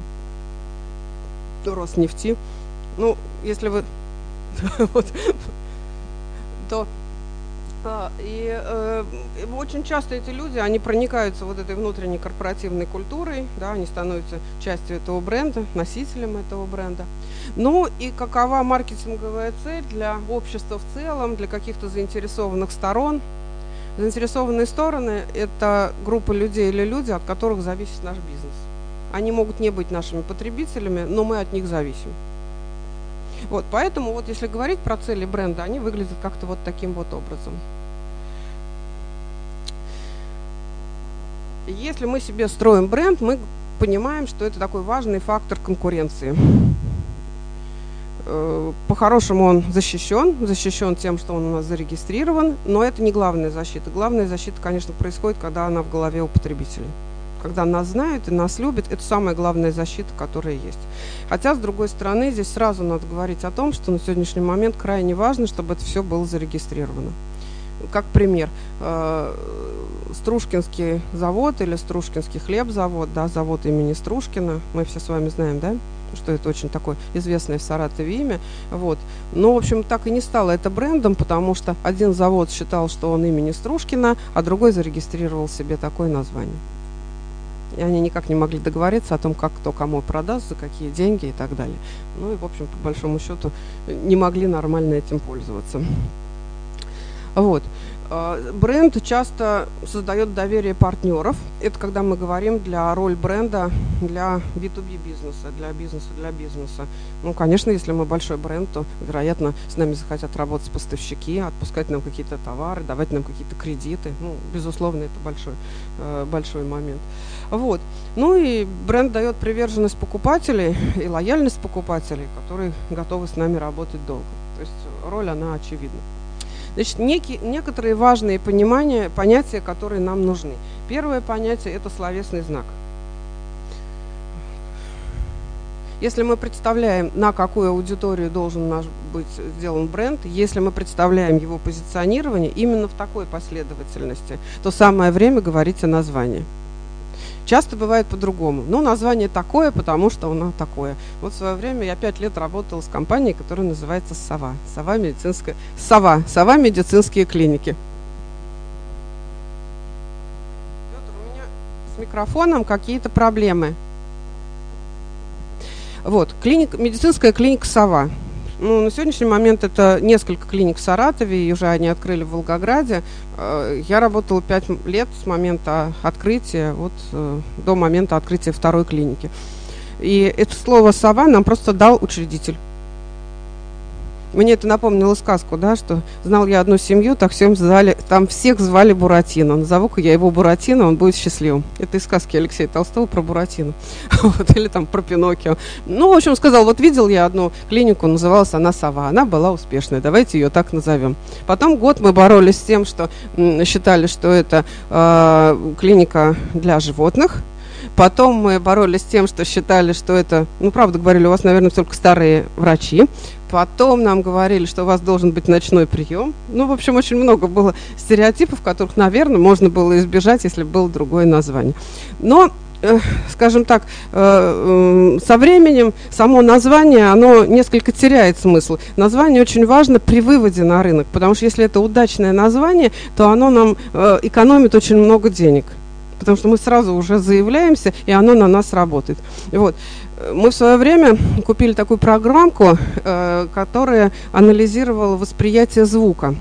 Роснефти. Ну, если вы... вот, то и э, очень часто эти люди, они проникаются вот этой внутренней корпоративной культурой, да, они становятся частью этого бренда, носителем этого бренда. Ну и какова маркетинговая цель для общества в целом, для каких-то заинтересованных сторон? Заинтересованные стороны – это группа людей или люди, от которых зависит наш бизнес. Они могут не быть нашими потребителями, но мы от них зависим. Вот, поэтому вот если говорить про цели бренда, они выглядят как-то вот таким вот образом. Если мы себе строим бренд, мы понимаем, что это такой важный фактор конкуренции. Э, по-хорошему он защищен, защищен тем, что он у нас зарегистрирован, но это не главная защита. Главная защита, конечно, происходит, когда она в голове у потребителей когда нас знают и нас любят, это самая главная защита, которая есть. Хотя, с другой стороны, здесь сразу надо говорить о том, что на сегодняшний момент крайне важно, чтобы это все было зарегистрировано. Как пример, э, Стружкинский завод или Стружкинский хлебзавод, да, завод имени Стружкина, мы все с вами знаем, да, что это очень такое известное в Саратове имя. Вот. Но, в общем, так и не стало это брендом, потому что один завод считал, что он имени Стружкина, а другой зарегистрировал себе такое название. И они никак не могли договориться о том, как кто кому продаст, за какие деньги и так далее. Ну и, в общем, по большому счету, не могли нормально этим пользоваться. Вот. А, бренд часто создает доверие партнеров. Это когда мы говорим для роль бренда для B2B бизнеса, для бизнеса для бизнеса. Ну, конечно, если мы большой бренд, то, вероятно, с нами захотят работать поставщики, отпускать нам какие-то товары, давать нам какие-то кредиты. Ну, безусловно, это большой, э, большой момент. Вот. Ну и бренд дает приверженность покупателей и лояльность покупателей, которые готовы с нами работать долго. То есть роль, она очевидна. Значит, некие, некоторые важные понимания, понятия, которые нам нужны. Первое понятие – это словесный знак. Если мы представляем, на какую аудиторию должен наш быть сделан бренд, если мы представляем его позиционирование именно в такой последовательности, то самое время говорить о названии. Часто бывает по-другому. Ну, название такое, потому что оно такое. Вот в свое время я пять лет работала с компанией, которая называется «Сова». «Сова» медицинская... «Сова». «Сова» медицинские клиники. Петр, у меня с микрофоном какие-то проблемы. Вот, клиник, медицинская клиника «Сова». Ну, на сегодняшний момент это несколько клиник в Саратове, и уже они открыли в Волгограде. Э, я работала пять лет с момента открытия, вот э, до момента открытия второй клиники. И это слово «сова» нам просто дал учредитель. Мне это напомнило сказку, да, что знал я одну семью, так всем звали, там всех звали Буратино. Назову-ка я его Буратино, он будет счастливым. Это из сказки Алексея Толстого про Буратино. вот, или там про Пиноккио. Ну, в общем, сказал, вот видел я одну клинику, называлась она «Сова». Она была успешная, давайте ее так назовем. Потом год мы боролись с тем, что считали, что это э, клиника для животных, Потом мы боролись с тем, что считали, что это, ну, правда говорили, у вас, наверное, только старые врачи. Потом нам говорили, что у вас должен быть ночной прием. Ну, в общем, очень много было стереотипов, которых, наверное, можно было избежать, если было другое название. Но э, скажем так, э, со временем само название, оно несколько теряет смысл. Название очень важно при выводе на рынок, потому что если это удачное название, то оно нам э, экономит очень много денег потому что мы сразу уже заявляемся, и оно на нас работает. Вот. Мы в свое время купили такую программку, э, которая анализировала восприятие звука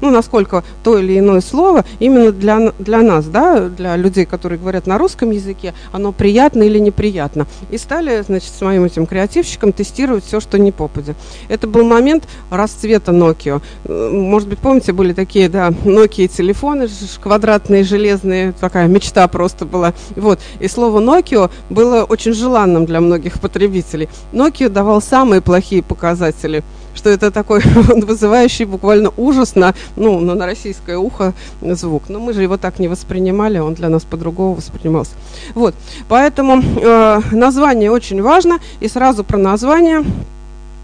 ну, насколько то или иное слово именно для, для нас, да, для людей, которые говорят на русском языке, оно приятно или неприятно. И стали, значит, с моим этим креативщиком тестировать все, что не попадя. Это был момент расцвета Nokia. Может быть, помните, были такие, да, Nokia телефоны квадратные, железные, такая мечта просто была. Вот. И слово Nokia было очень желанным для многих потребителей. Nokia давал самые плохие показатели – что это такой вызывающий буквально ужас на, ну, на российское ухо звук. Но мы же его так не воспринимали, он для нас по-другому воспринимался. Вот, поэтому э, название очень важно, и сразу про название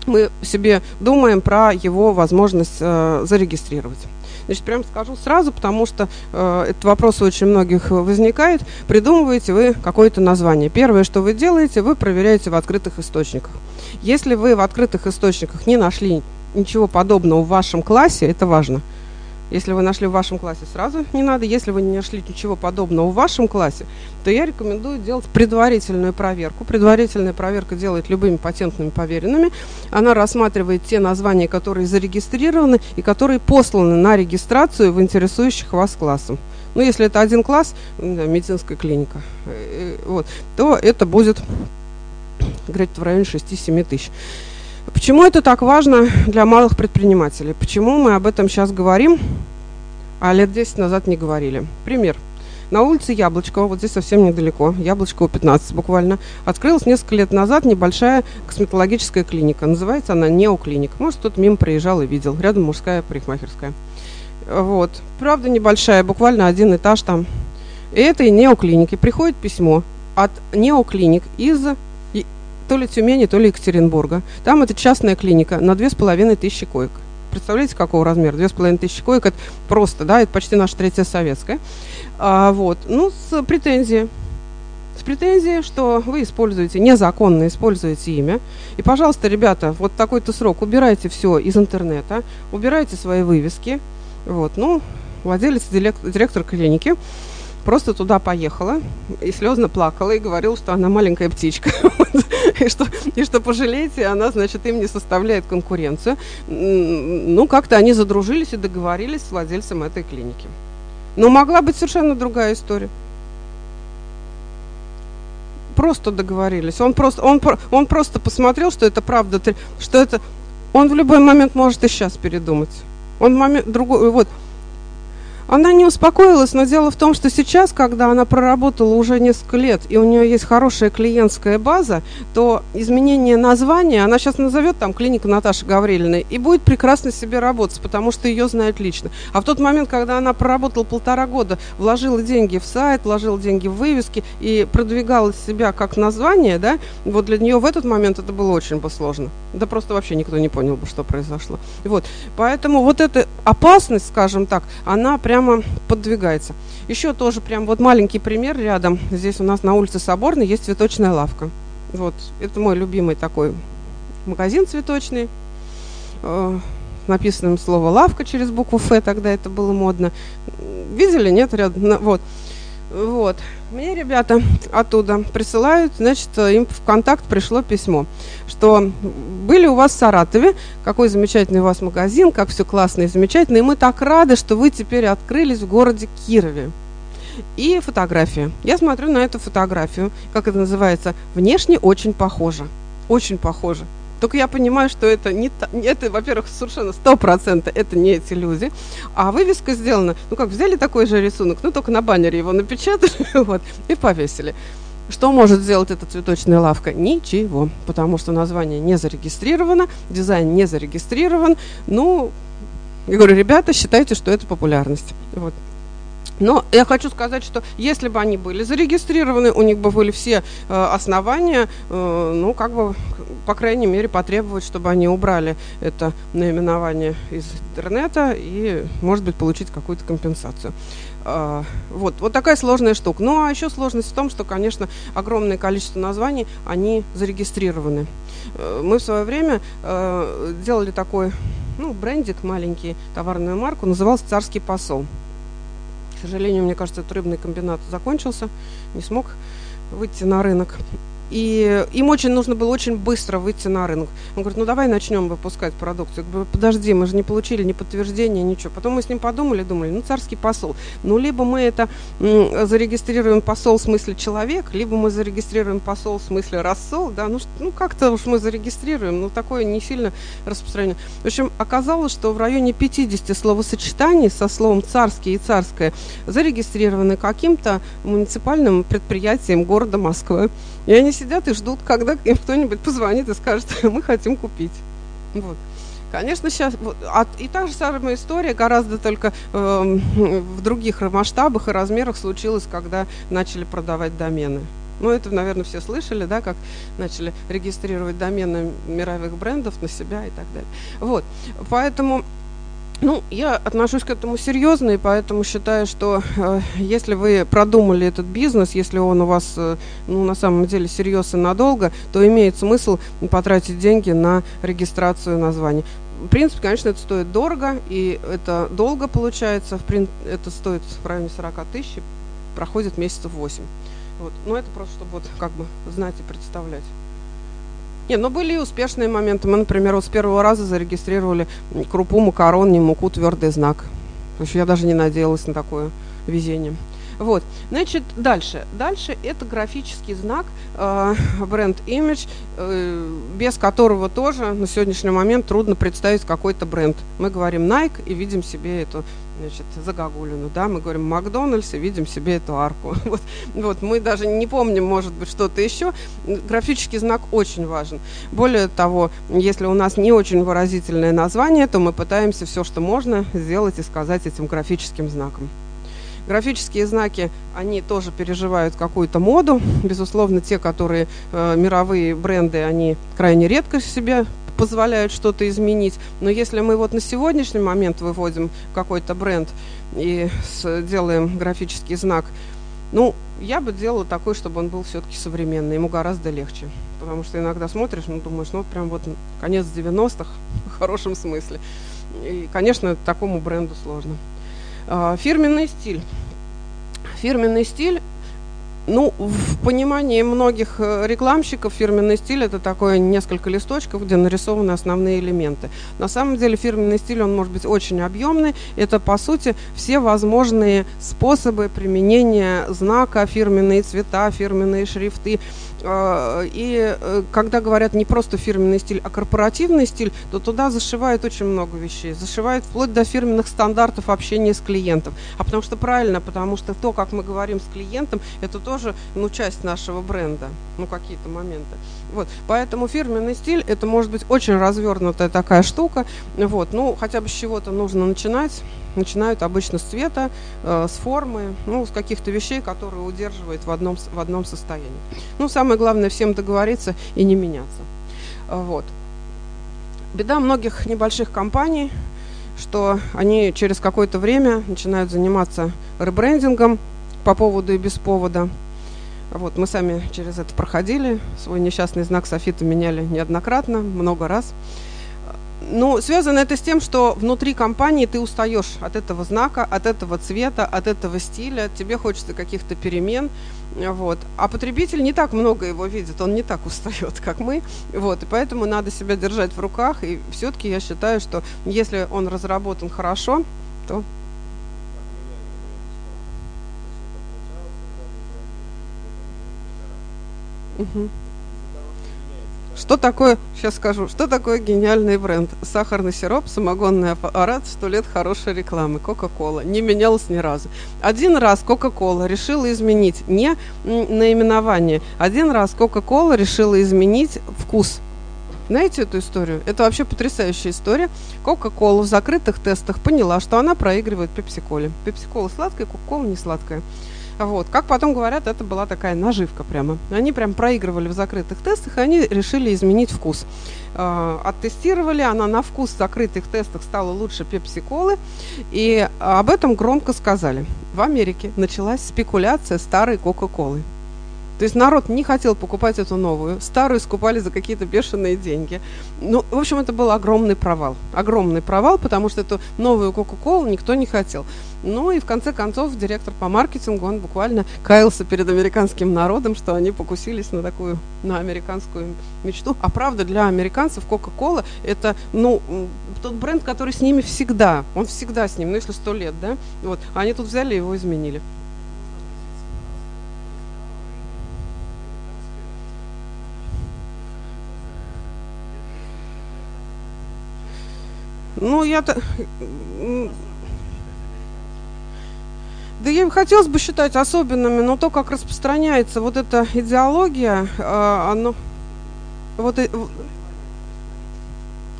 мы себе думаем про его возможность э, зарегистрировать. Значит, прям скажу сразу, потому что э, этот вопрос у очень многих возникает. Придумываете вы какое-то название. Первое, что вы делаете, вы проверяете в открытых источниках. Если вы в открытых источниках не нашли ничего подобного в вашем классе, это важно – если вы нашли в вашем классе, сразу не надо. Если вы не нашли ничего подобного в вашем классе, то я рекомендую делать предварительную проверку. Предварительная проверка делает любыми патентными поверенными. Она рассматривает те названия, которые зарегистрированы и которые посланы на регистрацию в интересующих вас классом. Ну, если это один класс, да, медицинская клиника, э, э, вот, то это будет где-то в районе 6-7 тысяч. Почему это так важно для малых предпринимателей? Почему мы об этом сейчас говорим, а лет 10 назад не говорили? Пример. На улице Яблочкова, вот здесь совсем недалеко, Яблочкова 15 буквально, открылась несколько лет назад небольшая косметологическая клиника. Называется она Неоклиник. Может, кто-то мимо проезжал и видел. Рядом мужская парикмахерская. Вот. Правда, небольшая, буквально один этаж там. И этой неоклиники приходит письмо от неоклиник из то ли Тюмени, то ли Екатеринбурга. Там это частная клиника на две с половиной тысячи коек. Представляете, какого размера? Две с половиной тысячи коек, это просто, да, это почти наша третья советская. А, вот, ну, с претензией. С претензией, что вы используете, незаконно используете имя. И, пожалуйста, ребята, вот такой-то срок, убирайте все из интернета, убирайте свои вывески. Вот, ну, владелец, директор клиники просто туда поехала и слезно плакала и говорила, что она маленькая птичка. и, что, и что пожалейте, она, значит, им не составляет конкуренцию. Ну, как-то они задружились и договорились с владельцем этой клиники. Но могла быть совершенно другая история. Просто договорились. Он просто, он, он просто посмотрел, что это правда, что это... Он в любой момент может и сейчас передумать. Он в момент другой... Вот, Она не успокоилась, но дело в том, что сейчас, когда она проработала уже несколько лет, и у нее есть хорошая клиентская база, то изменение названия, она сейчас назовет там клиника Наташи Гаврилиной, и будет прекрасно себе работать, потому что ее знают лично. А в тот момент, когда она проработала полтора года, вложила деньги в сайт, вложила деньги в вывески и продвигала себя как название, да, вот для нее в этот момент это было очень бы сложно. Да просто вообще никто не понял бы, что произошло. Вот. Поэтому вот эта опасность, скажем так, она прям прямо подвигается. Еще тоже прям вот маленький пример рядом. Здесь у нас на улице Соборной есть цветочная лавка. Вот, это мой любимый такой магазин цветочный. Э, написано слово «лавка» через букву «Ф», тогда это было модно. Видели, нет, рядом? Вот. Вот. Мне ребята оттуда присылают, значит, им в контакт пришло письмо, что были у вас в Саратове, какой замечательный у вас магазин, как все классно и замечательно, и мы так рады, что вы теперь открылись в городе Кирове. И фотография. Я смотрю на эту фотографию, как это называется, внешне очень похоже. Очень похоже. Только я понимаю, что это не это, во-первых, совершенно сто процентов это не эти люди. А вывеска сделана, ну как, взяли такой же рисунок, ну только на баннере его напечатали, вот, и повесили. Что может сделать эта цветочная лавка? Ничего, потому что название не зарегистрировано, дизайн не зарегистрирован. Ну, я говорю, ребята, считайте, что это популярность. Вот. Но я хочу сказать, что если бы они были зарегистрированы, у них бы были все э, основания, э, ну, как бы, по крайней мере, потребовать, чтобы они убрали это наименование из интернета и, может быть, получить какую-то компенсацию. Э, вот, вот такая сложная штука. Ну, а еще сложность в том, что, конечно, огромное количество названий, они зарегистрированы. Э, мы в свое время э, делали такой, ну, брендик маленький, товарную марку, назывался «Царский посол» сожалению, мне кажется, этот рыбный комбинат закончился, не смог выйти на рынок. И им очень нужно было очень быстро выйти на рынок. Он говорит, ну давай начнем выпускать продукцию. Я говорю, подожди, мы же не получили ни подтверждения, ничего. Потом мы с ним подумали, думали, ну царский посол. Ну либо мы это зарегистрируем посол в смысле человек, либо мы зарегистрируем посол в смысле рассол, да, ну, ну как-то уж мы зарегистрируем, но такое не сильно распространено. В общем, оказалось, что в районе 50 словосочетаний со словом царский и царское зарегистрированы каким-то муниципальным предприятием города Москвы. И они сидят и ждут, когда им кто-нибудь позвонит и скажет, мы хотим купить. Вот. Конечно, сейчас вот, а, и та же самая история, гораздо только э, в других масштабах и размерах случилась, когда начали продавать домены. Ну, это, наверное, все слышали, да, как начали регистрировать домены мировых брендов на себя и так далее. Вот, поэтому ну, я отношусь к этому серьезно, и поэтому считаю, что э, если вы продумали этот бизнес, если он у вас, э, ну, на самом деле серьезно надолго, то имеет смысл потратить деньги на регистрацию названий. В принципе, конечно, это стоит дорого, и это долго получается. В прин... Это стоит в районе 40 тысяч, проходит месяцев 8. Вот. Но это просто, чтобы вот как бы знать и представлять. Не, ну были и успешные моменты. Мы, например, вот с первого раза зарегистрировали крупу, макарон, не муку, твердый знак. То есть я даже не надеялась на такое везение. Вот, значит, дальше. Дальше это графический знак, э, бренд имидж, э, без которого тоже на сегодняшний момент трудно представить какой-то бренд. Мы говорим Nike и видим себе эту значит, загогулину, да, мы говорим Макдональдс и видим себе эту арку. Вот, вот, мы даже не помним, может быть, что-то еще. Графический знак очень важен. Более того, если у нас не очень выразительное название, то мы пытаемся все, что можно, сделать и сказать этим графическим знаком. Графические знаки, они тоже переживают какую-то моду. Безусловно, те, которые э, мировые бренды, они крайне редко себе позволяют что-то изменить. Но если мы вот на сегодняшний момент выводим какой-то бренд и делаем графический знак, ну, я бы делала такой, чтобы он был все-таки современный, ему гораздо легче. Потому что иногда смотришь, ну, думаешь, ну, прям вот конец 90-х в хорошем смысле. И, конечно, такому бренду сложно. А, фирменный стиль. Фирменный стиль ну, в понимании многих э, рекламщиков фирменный стиль это такое несколько листочков, где нарисованы основные элементы. На самом деле фирменный стиль, он может быть очень объемный. Это, по сути, все возможные способы применения знака, фирменные цвета, фирменные шрифты. Э, и э, когда говорят не просто фирменный стиль, а корпоративный стиль, то туда зашивают очень много вещей. Зашивают вплоть до фирменных стандартов общения с клиентом. А потому что правильно, потому что то, как мы говорим с клиентом, это тоже ну, часть нашего бренда, ну какие-то моменты. Вот, поэтому фирменный стиль это может быть очень развернутая такая штука. Вот, ну хотя бы с чего-то нужно начинать начинают обычно с цвета, э, с формы, ну, с каких-то вещей, которые удерживают в одном, в одном состоянии. Ну, самое главное всем договориться и не меняться. Э, вот. Беда многих небольших компаний, что они через какое-то время начинают заниматься ребрендингом по поводу и без повода. Вот, мы сами через это проходили, свой несчастный знак софита меняли неоднократно, много раз. Ну, связано это с тем, что внутри компании ты устаешь от этого знака, от этого цвета, от этого стиля, тебе хочется каких-то перемен, вот. А потребитель не так много его видит, он не так устает, как мы, вот. И поэтому надо себя держать в руках, и все-таки я считаю, что если он разработан хорошо, то Угу. Что такое, сейчас скажу, что такое гениальный бренд? Сахарный сироп, самогонный аппарат, сто лет хорошей рекламы, Кока-Кола. Не менялась ни разу. Один раз Кока-Кола решила изменить не наименование, один раз Кока-Кола решила изменить вкус. Знаете эту историю? Это вообще потрясающая история. Кока-кола в закрытых тестах поняла, что она проигрывает пепси-коле. Пепси-кола сладкая, кока-кола не сладкая. Вот. Как потом говорят, это была такая наживка прямо. Они прям проигрывали в закрытых тестах, и они решили изменить вкус. Э, оттестировали, она на вкус в закрытых тестах стала лучше пепси-колы, и об этом громко сказали. В Америке началась спекуляция старой Кока-Колы. То есть народ не хотел покупать эту новую, старую скупали за какие-то бешеные деньги. Ну, в общем, это был огромный провал. Огромный провал, потому что эту новую Кока-Колу никто не хотел. Ну и в конце концов директор по маркетингу, он буквально каялся перед американским народом, что они покусились на такую, на американскую мечту. А правда, для американцев Кока-Кола это, ну, тот бренд, который с ними всегда. Он всегда с ним, ну если сто лет, да? Вот. Они тут взяли и его изменили. Ну, я-то... Да я хотелось бы считать особенными, но то, как распространяется вот эта идеология, а, оно... Вот,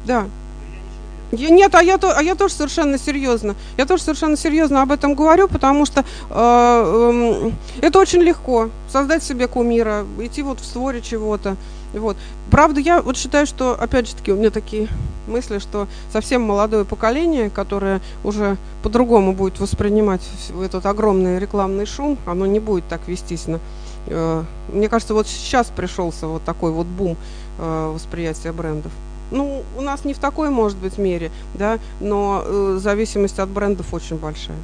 да. Я, нет, а я, а я тоже совершенно серьезно. Я тоже совершенно серьезно об этом говорю, потому что э, э, это очень легко создать себе кумира, идти вот в створе чего-то. Вот. Правда, я вот считаю, что, опять же таки, у меня такие мысли, что совсем молодое поколение, которое уже по-другому будет воспринимать этот огромный рекламный шум, оно не будет так вестись на... Э, мне кажется, вот сейчас пришелся вот такой вот бум э, восприятия брендов. Ну, у нас не в такой, может быть, мере, да, но э, зависимость от брендов очень большая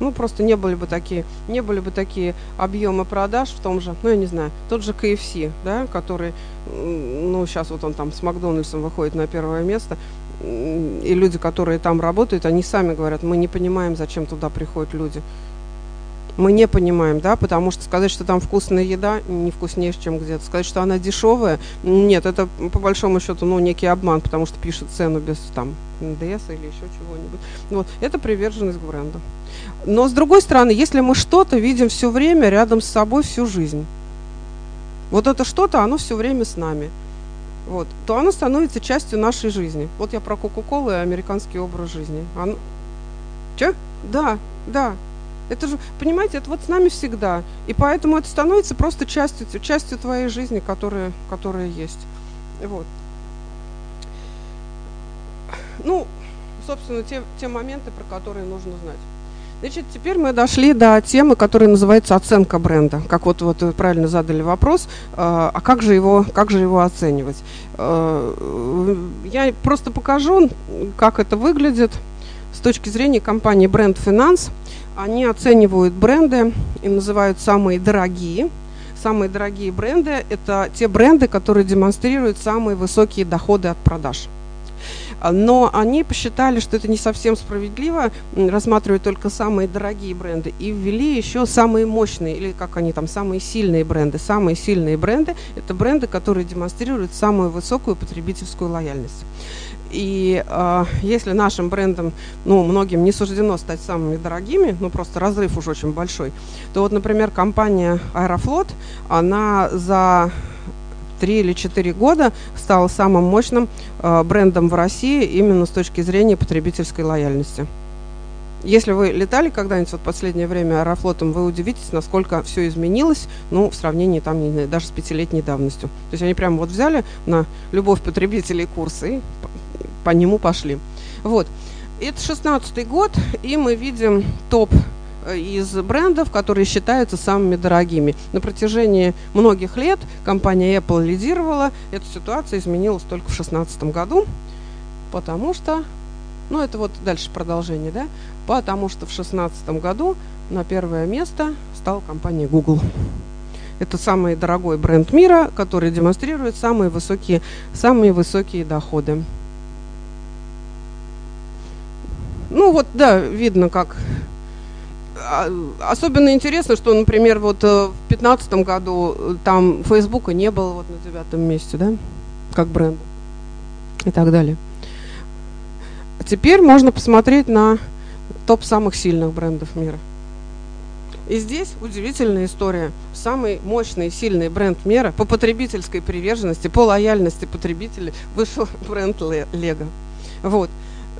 ну, просто не были бы такие, не были бы такие объемы продаж в том же, ну, я не знаю, тот же KFC, да, который, ну, сейчас вот он там с Макдональдсом выходит на первое место, и люди, которые там работают, они сами говорят, мы не понимаем, зачем туда приходят люди. Мы не понимаем, да, потому что сказать, что там вкусная еда, не вкуснее, чем где-то. Сказать, что она дешевая, нет, это по большому счету, ну, некий обман, потому что пишут цену без там НДС или еще чего-нибудь. Вот, это приверженность к бренду. Но с другой стороны, если мы что-то видим все время рядом с собой всю жизнь, вот это что-то, оно все время с нами, вот, то оно становится частью нашей жизни. Вот я про Кока-Колу и американский образ жизни. Оно... Че? Да, да. Это же, понимаете, это вот с нами всегда. И поэтому это становится просто частью, частью твоей жизни, которая, которая есть. Вот. Ну, собственно, те, те моменты, про которые нужно знать. Значит, теперь мы дошли до темы, которая называется оценка бренда. Как вот, вот вы правильно задали вопрос, э, а как же его, как же его оценивать? Э, я просто покажу, как это выглядит с точки зрения компании Brand Finance. Они оценивают бренды и называют самые дорогие. Самые дорогие бренды – это те бренды, которые демонстрируют самые высокие доходы от продаж. Но они посчитали, что это не совсем справедливо рассматривать только самые дорогие бренды и ввели еще самые мощные, или как они там, самые сильные бренды. Самые сильные бренды – это бренды, которые демонстрируют самую высокую потребительскую лояльность. И э, если нашим брендам, ну, многим не суждено стать самыми дорогими, ну, просто разрыв уж очень большой, то вот, например, компания Аэрофлот, она за три или четыре года стала самым мощным э, брендом в России именно с точки зрения потребительской лояльности. Если вы летали когда-нибудь вот последнее время аэрофлотом, вы удивитесь, насколько все изменилось, ну, в сравнении там не, даже с пятилетней давностью. То есть они прямо вот взяли на любовь потребителей курсы и по нему пошли. Вот. Это 16 год, и мы видим топ э, из брендов, которые считаются самыми дорогими. На протяжении многих лет компания Apple лидировала. Эта ситуация изменилась только в 2016 году, потому что, ну это вот дальше продолжение, да, потому что в 2016 году на первое место стала компания Google. Это самый дорогой бренд мира, который демонстрирует самые высокие, самые высокие доходы. Ну вот, да, видно как. А, особенно интересно, что, например, вот э, в 2015 году э, там Фейсбука не было вот на девятом месте, да, как бренд и так далее. Теперь можно посмотреть на топ самых сильных брендов мира. И здесь удивительная история. Самый мощный и сильный бренд мира по потребительской приверженности, по лояльности потребителей вышел бренд Lego. Вот.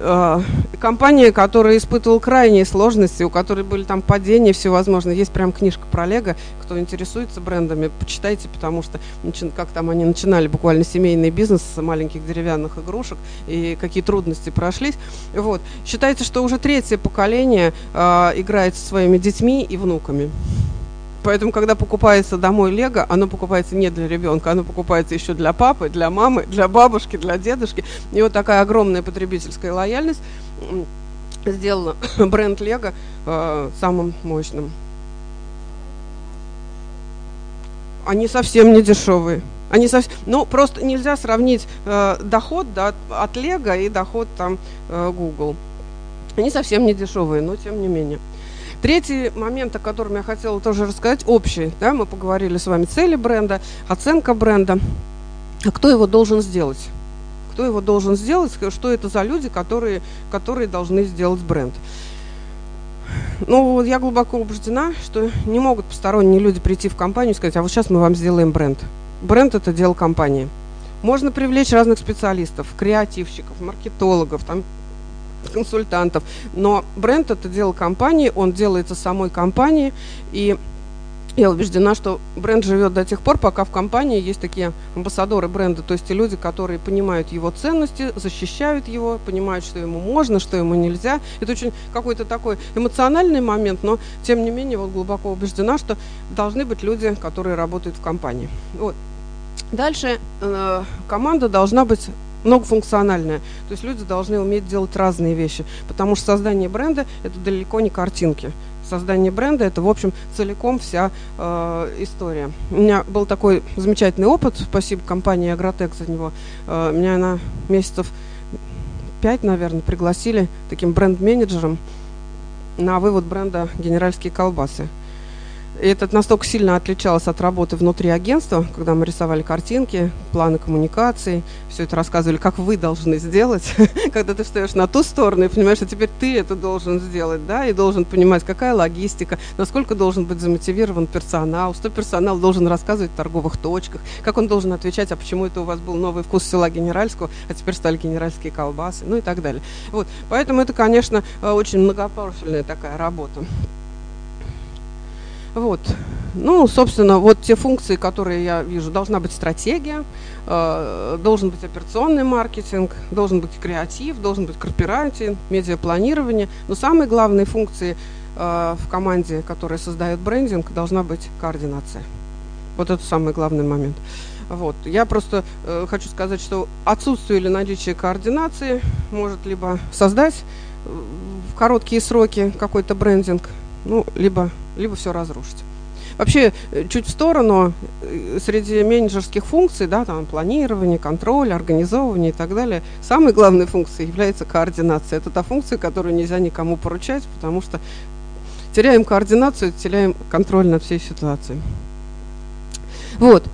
Э, компания, которая испытывала крайние сложности, у которой были там падения всевозможные. Есть прям книжка про Лего. Кто интересуется брендами, почитайте, потому что как там они начинали буквально семейный бизнес с маленьких деревянных игрушек и какие трудности прошлись. Вот. Считается, что уже третье поколение э, играет со своими детьми и внуками. Поэтому, когда покупается домой Лего, оно покупается не для ребенка, оно покупается еще для папы, для мамы, для бабушки, для дедушки. И вот такая огромная потребительская лояльность сделала бренд Лего э, самым мощным. Они совсем не дешевые. Они совсем, ну просто нельзя сравнить э, доход да, от Лего и доход там э, Google. Они совсем не дешевые, но тем не менее. Третий момент, о котором я хотела тоже рассказать, общий. Да, мы поговорили с вами цели бренда, оценка бренда. А кто его должен сделать? Кто его должен сделать? Что это за люди, которые, которые должны сделать бренд? Ну, я глубоко убеждена, что не могут посторонние люди прийти в компанию и сказать, а вот сейчас мы вам сделаем бренд. Бренд – это дело компании. Можно привлечь разных специалистов, креативщиков, маркетологов, там, консультантов. Но бренд это дело компании, он делается самой компанией. И я убеждена, что бренд живет до тех пор, пока в компании есть такие амбассадоры бренда, то есть те люди, которые понимают его ценности, защищают его, понимают, что ему можно, что ему нельзя. Это очень какой-то такой эмоциональный момент, но тем не менее вот глубоко убеждена, что должны быть люди, которые работают в компании. Вот. Дальше э, команда должна быть многофункциональная. То есть люди должны уметь делать разные вещи, потому что создание бренда – это далеко не картинки. Создание бренда – это, в общем, целиком вся э, история. У меня был такой замечательный опыт, спасибо компании «Агротек» за него. Э, меня на месяцев пять, наверное, пригласили таким бренд-менеджером на вывод бренда «Генеральские колбасы». И это настолько сильно отличалось от работы внутри агентства, когда мы рисовали картинки, планы коммуникации, все это рассказывали, как вы должны сделать, когда ты встаешь на ту сторону и понимаешь, что теперь ты это должен сделать, да, и должен понимать, какая логистика, насколько должен быть замотивирован персонал, что персонал должен рассказывать в торговых точках, как он должен отвечать, а почему это у вас был новый вкус села Генеральского, а теперь стали генеральские колбасы, ну и так далее. Вот, поэтому это, конечно, э, очень многопрофильная такая работа. Вот. Ну, собственно, вот те функции, которые я вижу. Должна быть стратегия, э, должен быть операционный маркетинг, должен быть креатив, должен быть корпоратив, медиапланирование. Но самые главные функции э, в команде, которая создает брендинг, должна быть координация. Вот это самый главный момент. Вот. Я просто э, хочу сказать, что отсутствие или наличие координации может либо создать э, в короткие сроки какой-то брендинг, ну, либо, либо все разрушить. Вообще, э, чуть в сторону, э, среди менеджерских функций, да, там планирование, контроль, организовывание и так далее, самой главной функцией является координация. Это та функция, которую нельзя никому поручать, потому что теряем координацию, теряем контроль над всей ситуацией. Вот.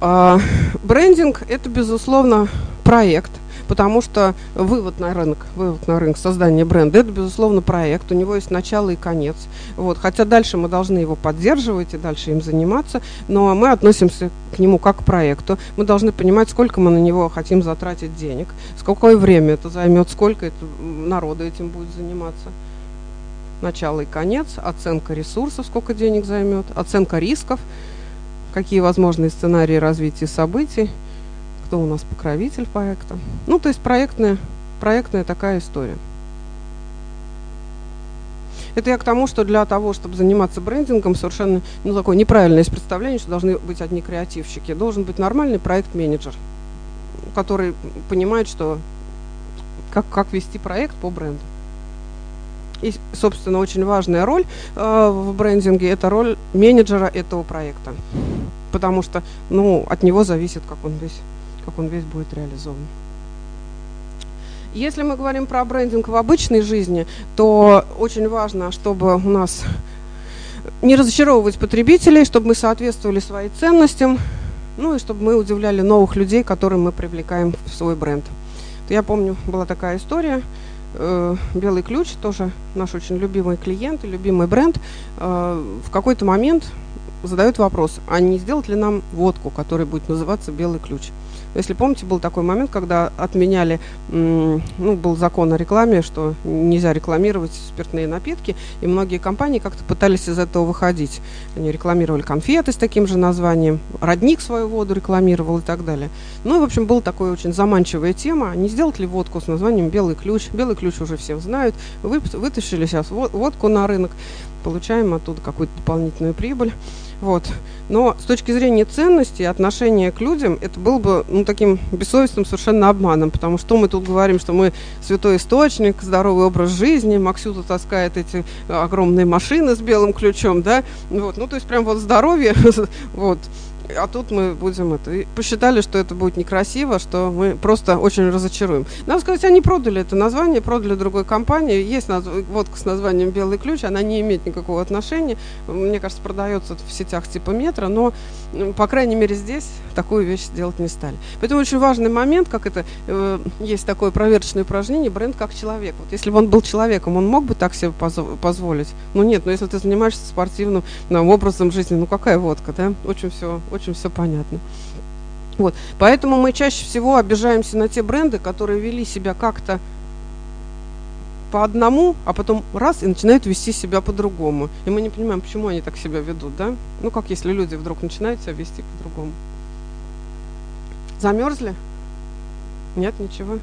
А, брендинг – это, безусловно, проект, потому что вывод на рынок, вывод на рынок, создание бренда, это, безусловно, проект, у него есть начало и конец. Вот, хотя дальше мы должны его поддерживать и дальше им заниматься, но мы относимся к нему как к проекту. Мы должны понимать, сколько мы на него хотим затратить денег, сколько время это займет, сколько это, народу этим будет заниматься. Начало и конец, оценка ресурсов, сколько денег займет, оценка рисков, какие возможные сценарии развития событий – кто у нас покровитель проекта. Ну, то есть проектная, проектная такая история. Это я к тому, что для того, чтобы заниматься брендингом, совершенно ну, такое неправильное есть представление, что должны быть одни креативщики. Должен быть нормальный проект-менеджер, который понимает, что как, как вести проект по бренду. И, собственно, очень важная роль э, в брендинге – это роль менеджера этого проекта. Потому что ну, от него зависит, как он весь как он весь будет реализован. Если мы говорим про брендинг в обычной жизни, то очень важно, чтобы у нас не разочаровывать потребителей, чтобы мы соответствовали своим ценностям, ну и чтобы мы удивляли новых людей, которым мы привлекаем в свой бренд. Я помню, была такая история, э, Белый ключ, тоже наш очень любимый клиент и любимый бренд, э, в какой-то момент задают вопрос, а не сделать ли нам водку, которая будет называться Белый ключ. Если помните, был такой момент, когда отменяли, ну, был закон о рекламе, что нельзя рекламировать спиртные напитки, и многие компании как-то пытались из этого выходить. Они рекламировали конфеты с таким же названием, родник свою воду рекламировал и так далее. Ну, и, в общем, была такая очень заманчивая тема, не сделать ли водку с названием «Белый ключ». «Белый ключ» уже все знают. Вы, вытащили сейчас водку на рынок, получаем оттуда какую-то дополнительную прибыль. Вот. Но с точки зрения ценности и отношения к людям, это был бы ну, таким бессовестным совершенно обманом, потому что мы тут говорим, что мы святой источник, здоровый образ жизни, Максюта таскает эти огромные машины с белым ключом, да, вот, ну, то есть прям вот здоровье, вот, а тут мы будем это. И посчитали, что это будет некрасиво, что мы просто очень разочаруем. Надо сказать, они продали это название, продали другой компании. Есть наз... водка с названием «Белый ключ», она не имеет никакого отношения. Мне кажется, продается в сетях типа метро, но, ну, по крайней мере, здесь такую вещь делать не стали. Поэтому очень важный момент, как это, э, есть такое проверочное упражнение, бренд как человек. Вот если бы он был человеком, он мог бы так себе позволить? Ну нет, но если ты занимаешься спортивным ну, образом жизни, ну какая водка, да? Очень все, очень все понятно. Вот. Поэтому мы чаще всего обижаемся на те бренды, которые вели себя как-то по одному, а потом раз и начинают вести себя по-другому. И мы не понимаем, почему они так себя ведут, да? Ну, как если люди вдруг начинают себя вести по-другому. Замерзли? Нет, ничего.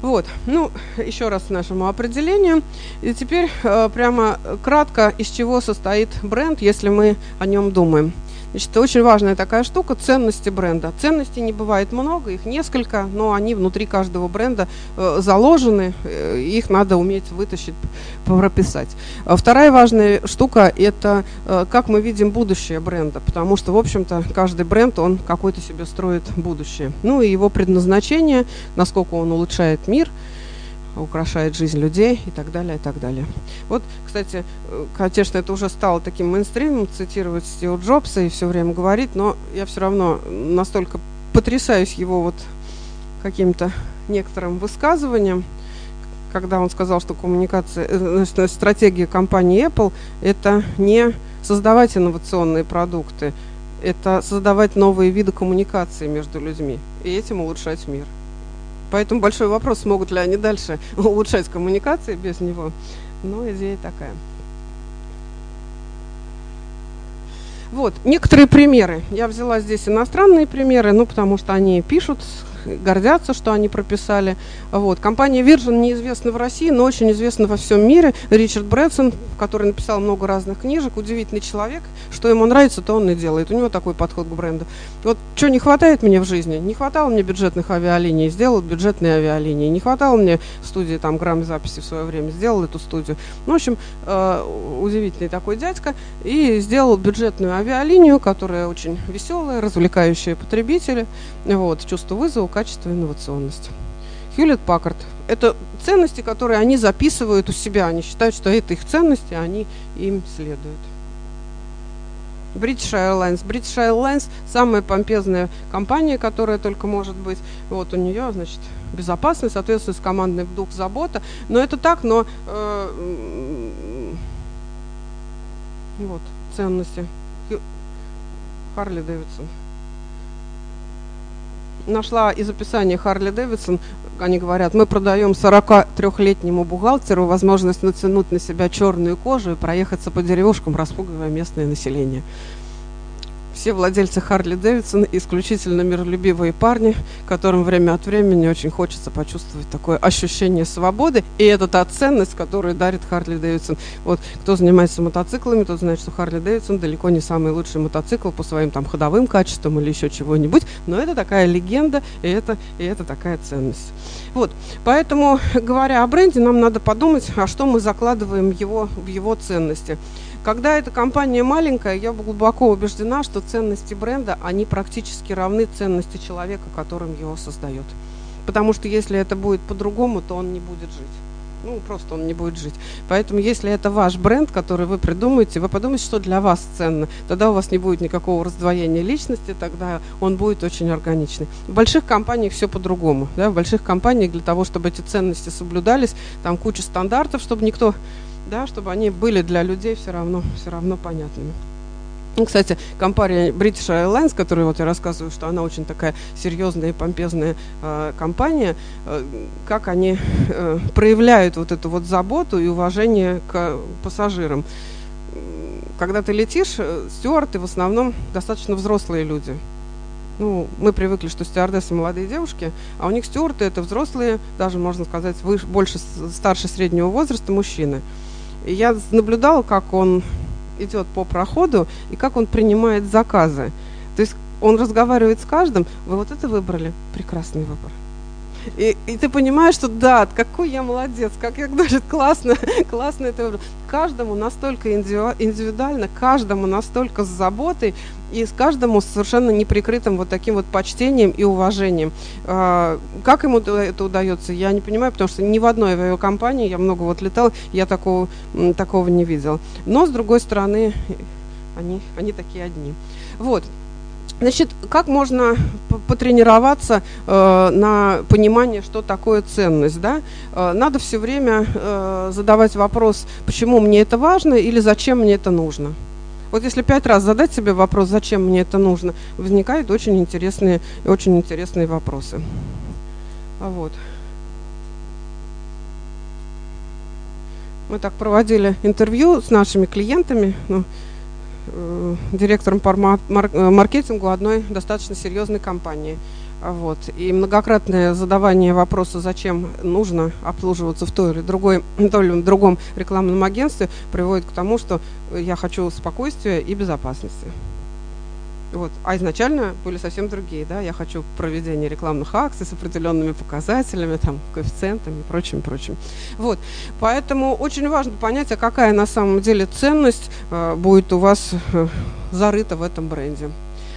Вот, ну, еще раз нашему определению. И теперь э, прямо кратко, из чего состоит бренд, если мы о нем думаем. Значит, очень важная такая штука – ценности бренда. Ценностей не бывает много, их несколько, но они внутри каждого бренда э, заложены, э, их надо уметь вытащить, прописать. А вторая важная штука – это э, как мы видим будущее бренда, потому что, в общем-то, каждый бренд, он какой-то себе строит будущее. Ну и его предназначение, насколько он улучшает мир – украшает жизнь людей и так далее, и так далее. Вот, кстати, э, конечно, это уже стало таким мейнстримом, цитировать Стива Джобса и все время говорить, но я все равно настолько потрясаюсь его вот каким-то некоторым высказыванием, когда он сказал, что коммуникация, э, стратегия компании Apple это не создавать инновационные продукты, это создавать новые виды коммуникации между людьми и этим улучшать мир. Поэтому большой вопрос, смогут ли они дальше улучшать коммуникации без него. Но идея такая. Вот, некоторые примеры. Я взяла здесь иностранные примеры, ну, потому что они пишут гордятся, что они прописали. Вот. Компания Virgin неизвестна в России, но очень известна во всем мире. Ричард Брэдсон, который написал много разных книжек, удивительный человек. Что ему нравится, то он и делает. У него такой подход к бренду. Вот что не хватает мне в жизни? Не хватало мне бюджетных авиалиний, сделал бюджетные авиалинии. Не хватало мне студии там грамм записи в свое время, сделал эту студию. Ну, в общем, э, удивительный такой дядька. И сделал бюджетную авиалинию, которая очень веселая, развлекающая потребителя. Вот, чувство вызова, качество, инновационность. Хьюлет Паккард. Это ценности, которые они записывают у себя. Они считают, что это их ценности, они им следуют. British Airlines. British Airlines самая помпезная компания, которая только может быть. Вот у нее, значит, безопасность, ответственность, командный дух, забота. Но это так, но э, вот ценности. Харли Дэвидсон. Нашла из описания Харли Дэвидсон, они говорят, мы продаем 43-летнему бухгалтеру возможность натянуть на себя черную кожу и проехаться по деревушкам, распугивая местное население. Все владельцы Харли Дэвидсон исключительно миролюбивые парни, которым время от времени очень хочется почувствовать такое ощущение свободы. И это та ценность, которую дарит Харли Дэвидсон. Вот кто занимается мотоциклами, тот знает, что Харли Дэвидсон далеко не самый лучший мотоцикл по своим там ходовым качествам или еще чего-нибудь. Но это такая легенда, и это, и это такая ценность. Вот. Поэтому, говоря о бренде, нам надо подумать, а что мы закладываем его, в его ценности. Когда эта компания маленькая, я глубоко убеждена, что ценности бренда, они практически равны ценности человека, которым его создает. Потому что если это будет по-другому, то он не будет жить. Ну, просто он не будет жить. Поэтому, если это ваш бренд, который вы придумаете, вы подумайте, что для вас ценно. Тогда у вас не будет никакого раздвоения личности, тогда он будет очень органичный. В больших компаниях все по-другому. Да? В больших компаниях для того, чтобы эти ценности соблюдались, там куча стандартов, чтобы никто да, чтобы они были для людей все равно, все равно понятными. Ну, кстати, компания British Airlines, которую вот я рассказываю, что она очень такая серьезная и помпезная э, компания, э, как они э, проявляют вот эту вот заботу и уважение к пассажирам. Когда ты летишь, э, стюарты в основном достаточно взрослые люди. Ну, мы привыкли, что стюардессы молодые девушки, а у них стюарты это взрослые, даже можно сказать, выше, больше старше среднего возраста мужчины я наблюдала, как он идет по проходу и как он принимает заказы. То есть он разговаривает с каждым. Вы вот это выбрали? Прекрасный выбор. И, и ты понимаешь, что да, какой я молодец, как я значит, классно, классно это. Каждому настолько индивидуально, каждому настолько с заботой, и с каждому совершенно неприкрытым вот таким вот почтением и уважением. А, как ему это удается, я не понимаю, потому что ни в одной авиакомпании, я много вот летал, я такого, такого не видел. Но, с другой стороны, они, они такие одни. Вот. Значит, как можно потренироваться э, на понимание, что такое ценность, да? Э, надо все время э, задавать вопрос, почему мне это важно или зачем мне это нужно. Вот если пять раз задать себе вопрос, зачем мне это нужно, возникают очень интересные, очень интересные вопросы. Вот. Мы так проводили интервью с нашими клиентами, ну, директором по мар- маркетингу одной достаточно серьезной компании – вот. И многократное задавание вопроса, зачем нужно обслуживаться в той или, другой, той или другом рекламном агентстве, приводит к тому, что я хочу спокойствия и безопасности. Вот. А изначально были совсем другие. Да? Я хочу проведения рекламных акций с определенными показателями, там, коэффициентами и прочим, прочим. Вот. Поэтому очень важно понять, а какая на самом деле ценность э, будет у вас э, зарыта в этом бренде.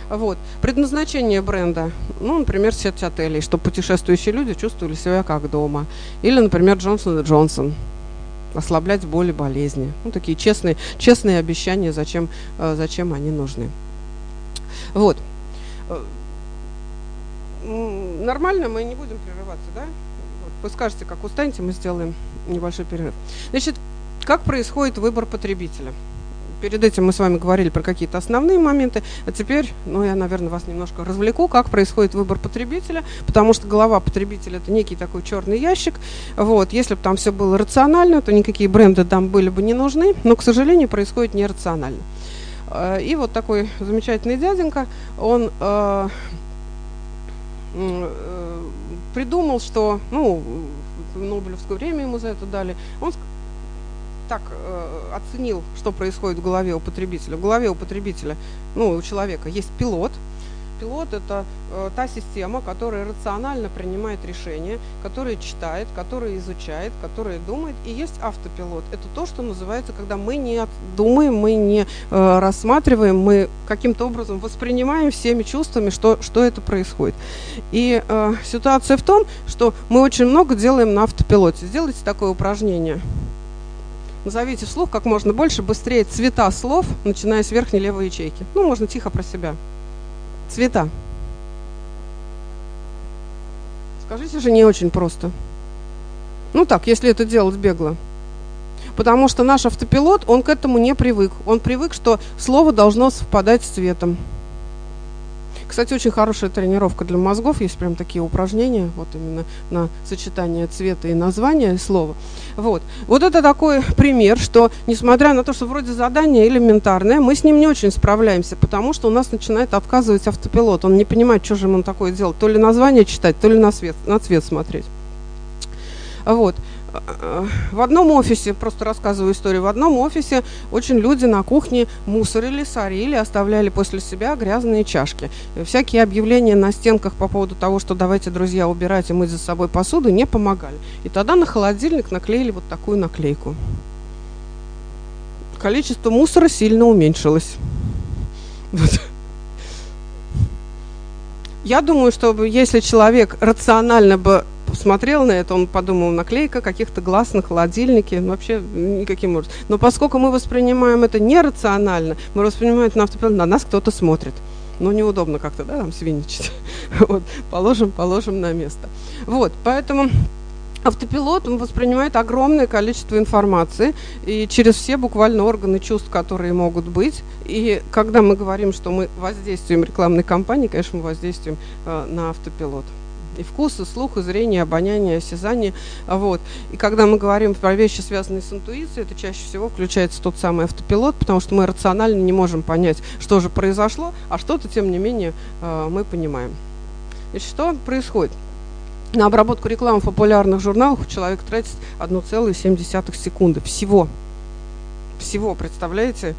Вот. Предназначение бренда, ну, например, сеть отелей, чтобы путешествующие люди чувствовали себя как дома. Или, например, Джонсон и Джонсон ослаблять боли, болезни. Ну, такие честные, честные обещания, зачем, э, зачем они нужны. Вот. Э, нормально, мы не будем прерываться, да? Вы скажете, как устанете, мы сделаем небольшой перерыв. Значит, как происходит выбор потребителя? перед этим мы с вами говорили про какие-то основные моменты, а теперь, ну, я, наверное, вас немножко развлеку, как происходит выбор потребителя, потому что голова потребителя – это некий такой черный ящик. Вот, если бы там все было рационально, то никакие бренды там были бы не нужны, но, к сожалению, происходит нерационально. Э, и вот такой замечательный дяденька, он э, э, придумал, что, ну, Нобелевское время ему за это дали, он так оценил, что происходит в голове у потребителя. В голове у потребителя, ну, у человека есть пилот, Пилот – это э, та система, которая рационально принимает решения, которая читает, которая изучает, которая думает. И есть автопилот. Это то, что называется, когда мы не думаем, мы не э, рассматриваем, мы каким-то образом воспринимаем всеми чувствами, что, что это происходит. И э, ситуация в том, что мы очень много делаем на автопилоте. Сделайте такое упражнение. Назовите вслух как можно больше, быстрее цвета слов, начиная с верхней левой ячейки. Ну, можно тихо про себя. Цвета. Скажите же, не очень просто. Ну так, если это делать бегло. Потому что наш автопилот, он к этому не привык. Он привык, что слово должно совпадать с цветом. Кстати, очень хорошая тренировка для мозгов. Есть прям такие упражнения, вот именно на сочетание цвета и названия слова. Вот. вот это такой пример, что несмотря на то, что вроде задание элементарное, мы с ним не очень справляемся, потому что у нас начинает отказывать автопилот. Он не понимает, что же ему такое делать. То ли название читать, то ли на, свет, на цвет смотреть. Вот в одном офисе, просто рассказываю историю, в одном офисе очень люди на кухне мусорили, сорили, оставляли после себя грязные чашки. Всякие объявления на стенках по поводу того, что давайте, друзья, убирать и мыть за собой посуду, не помогали. И тогда на холодильник наклеили вот такую наклейку. Количество мусора сильно уменьшилось. Я думаю, что если человек рационально бы посмотрел на это, он подумал, наклейка каких-то глаз на холодильнике, ну, вообще никаким образом. Но поскольку мы воспринимаем это нерационально, мы воспринимаем это на автопилот, на нас кто-то смотрит. Ну, неудобно как-то, да, там свиничать. Вот, положим, положим на место. Вот, поэтому автопилот он воспринимает огромное количество информации и через все буквально органы чувств, которые могут быть. И когда мы говорим, что мы воздействуем рекламной кампании, конечно, мы воздействуем э, на автопилот и вкус, и слух, и зрение, и обоняние, и осязание. Вот. И когда мы говорим про вещи, связанные с интуицией, это чаще всего включается тот самый автопилот, потому что мы рационально не можем понять, что же произошло, а что-то, тем не менее, э, мы понимаем. И что происходит? На обработку рекламы в популярных журналах человек тратит 1,7 секунды. Всего. Всего, представляете?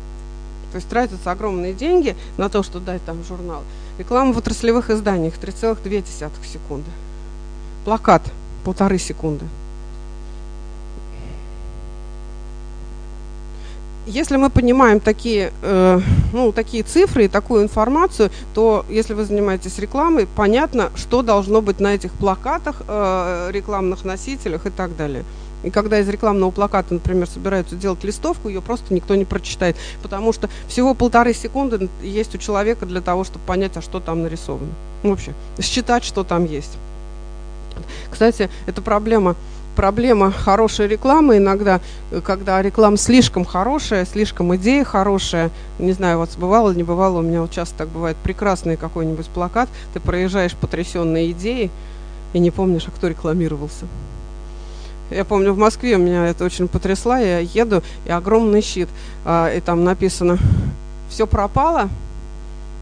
То есть тратятся огромные деньги на то, что дать там журнал. Реклама в отраслевых изданиях 3,2 секунды. Плакат полторы секунды. Если мы понимаем такие, э, ну, такие цифры и такую информацию, то если вы занимаетесь рекламой, понятно, что должно быть на этих плакатах, э, рекламных носителях и так далее. И когда из рекламного плаката, например, собираются делать листовку, ее просто никто не прочитает, потому что всего полторы секунды есть у человека для того, чтобы понять, а что там нарисовано. Ну, вообще, считать, что там есть. Кстати, это проблема проблема хорошей рекламы иногда, когда реклама слишком хорошая, слишком идея хорошая. Не знаю, вот бывало не бывало, у меня вот часто так бывает, прекрасный какой-нибудь плакат, ты проезжаешь потрясенные идеи и не помнишь, а кто рекламировался. Я помню, в Москве меня это очень потрясло. Я еду, и огромный щит. А, и там написано «Все пропало»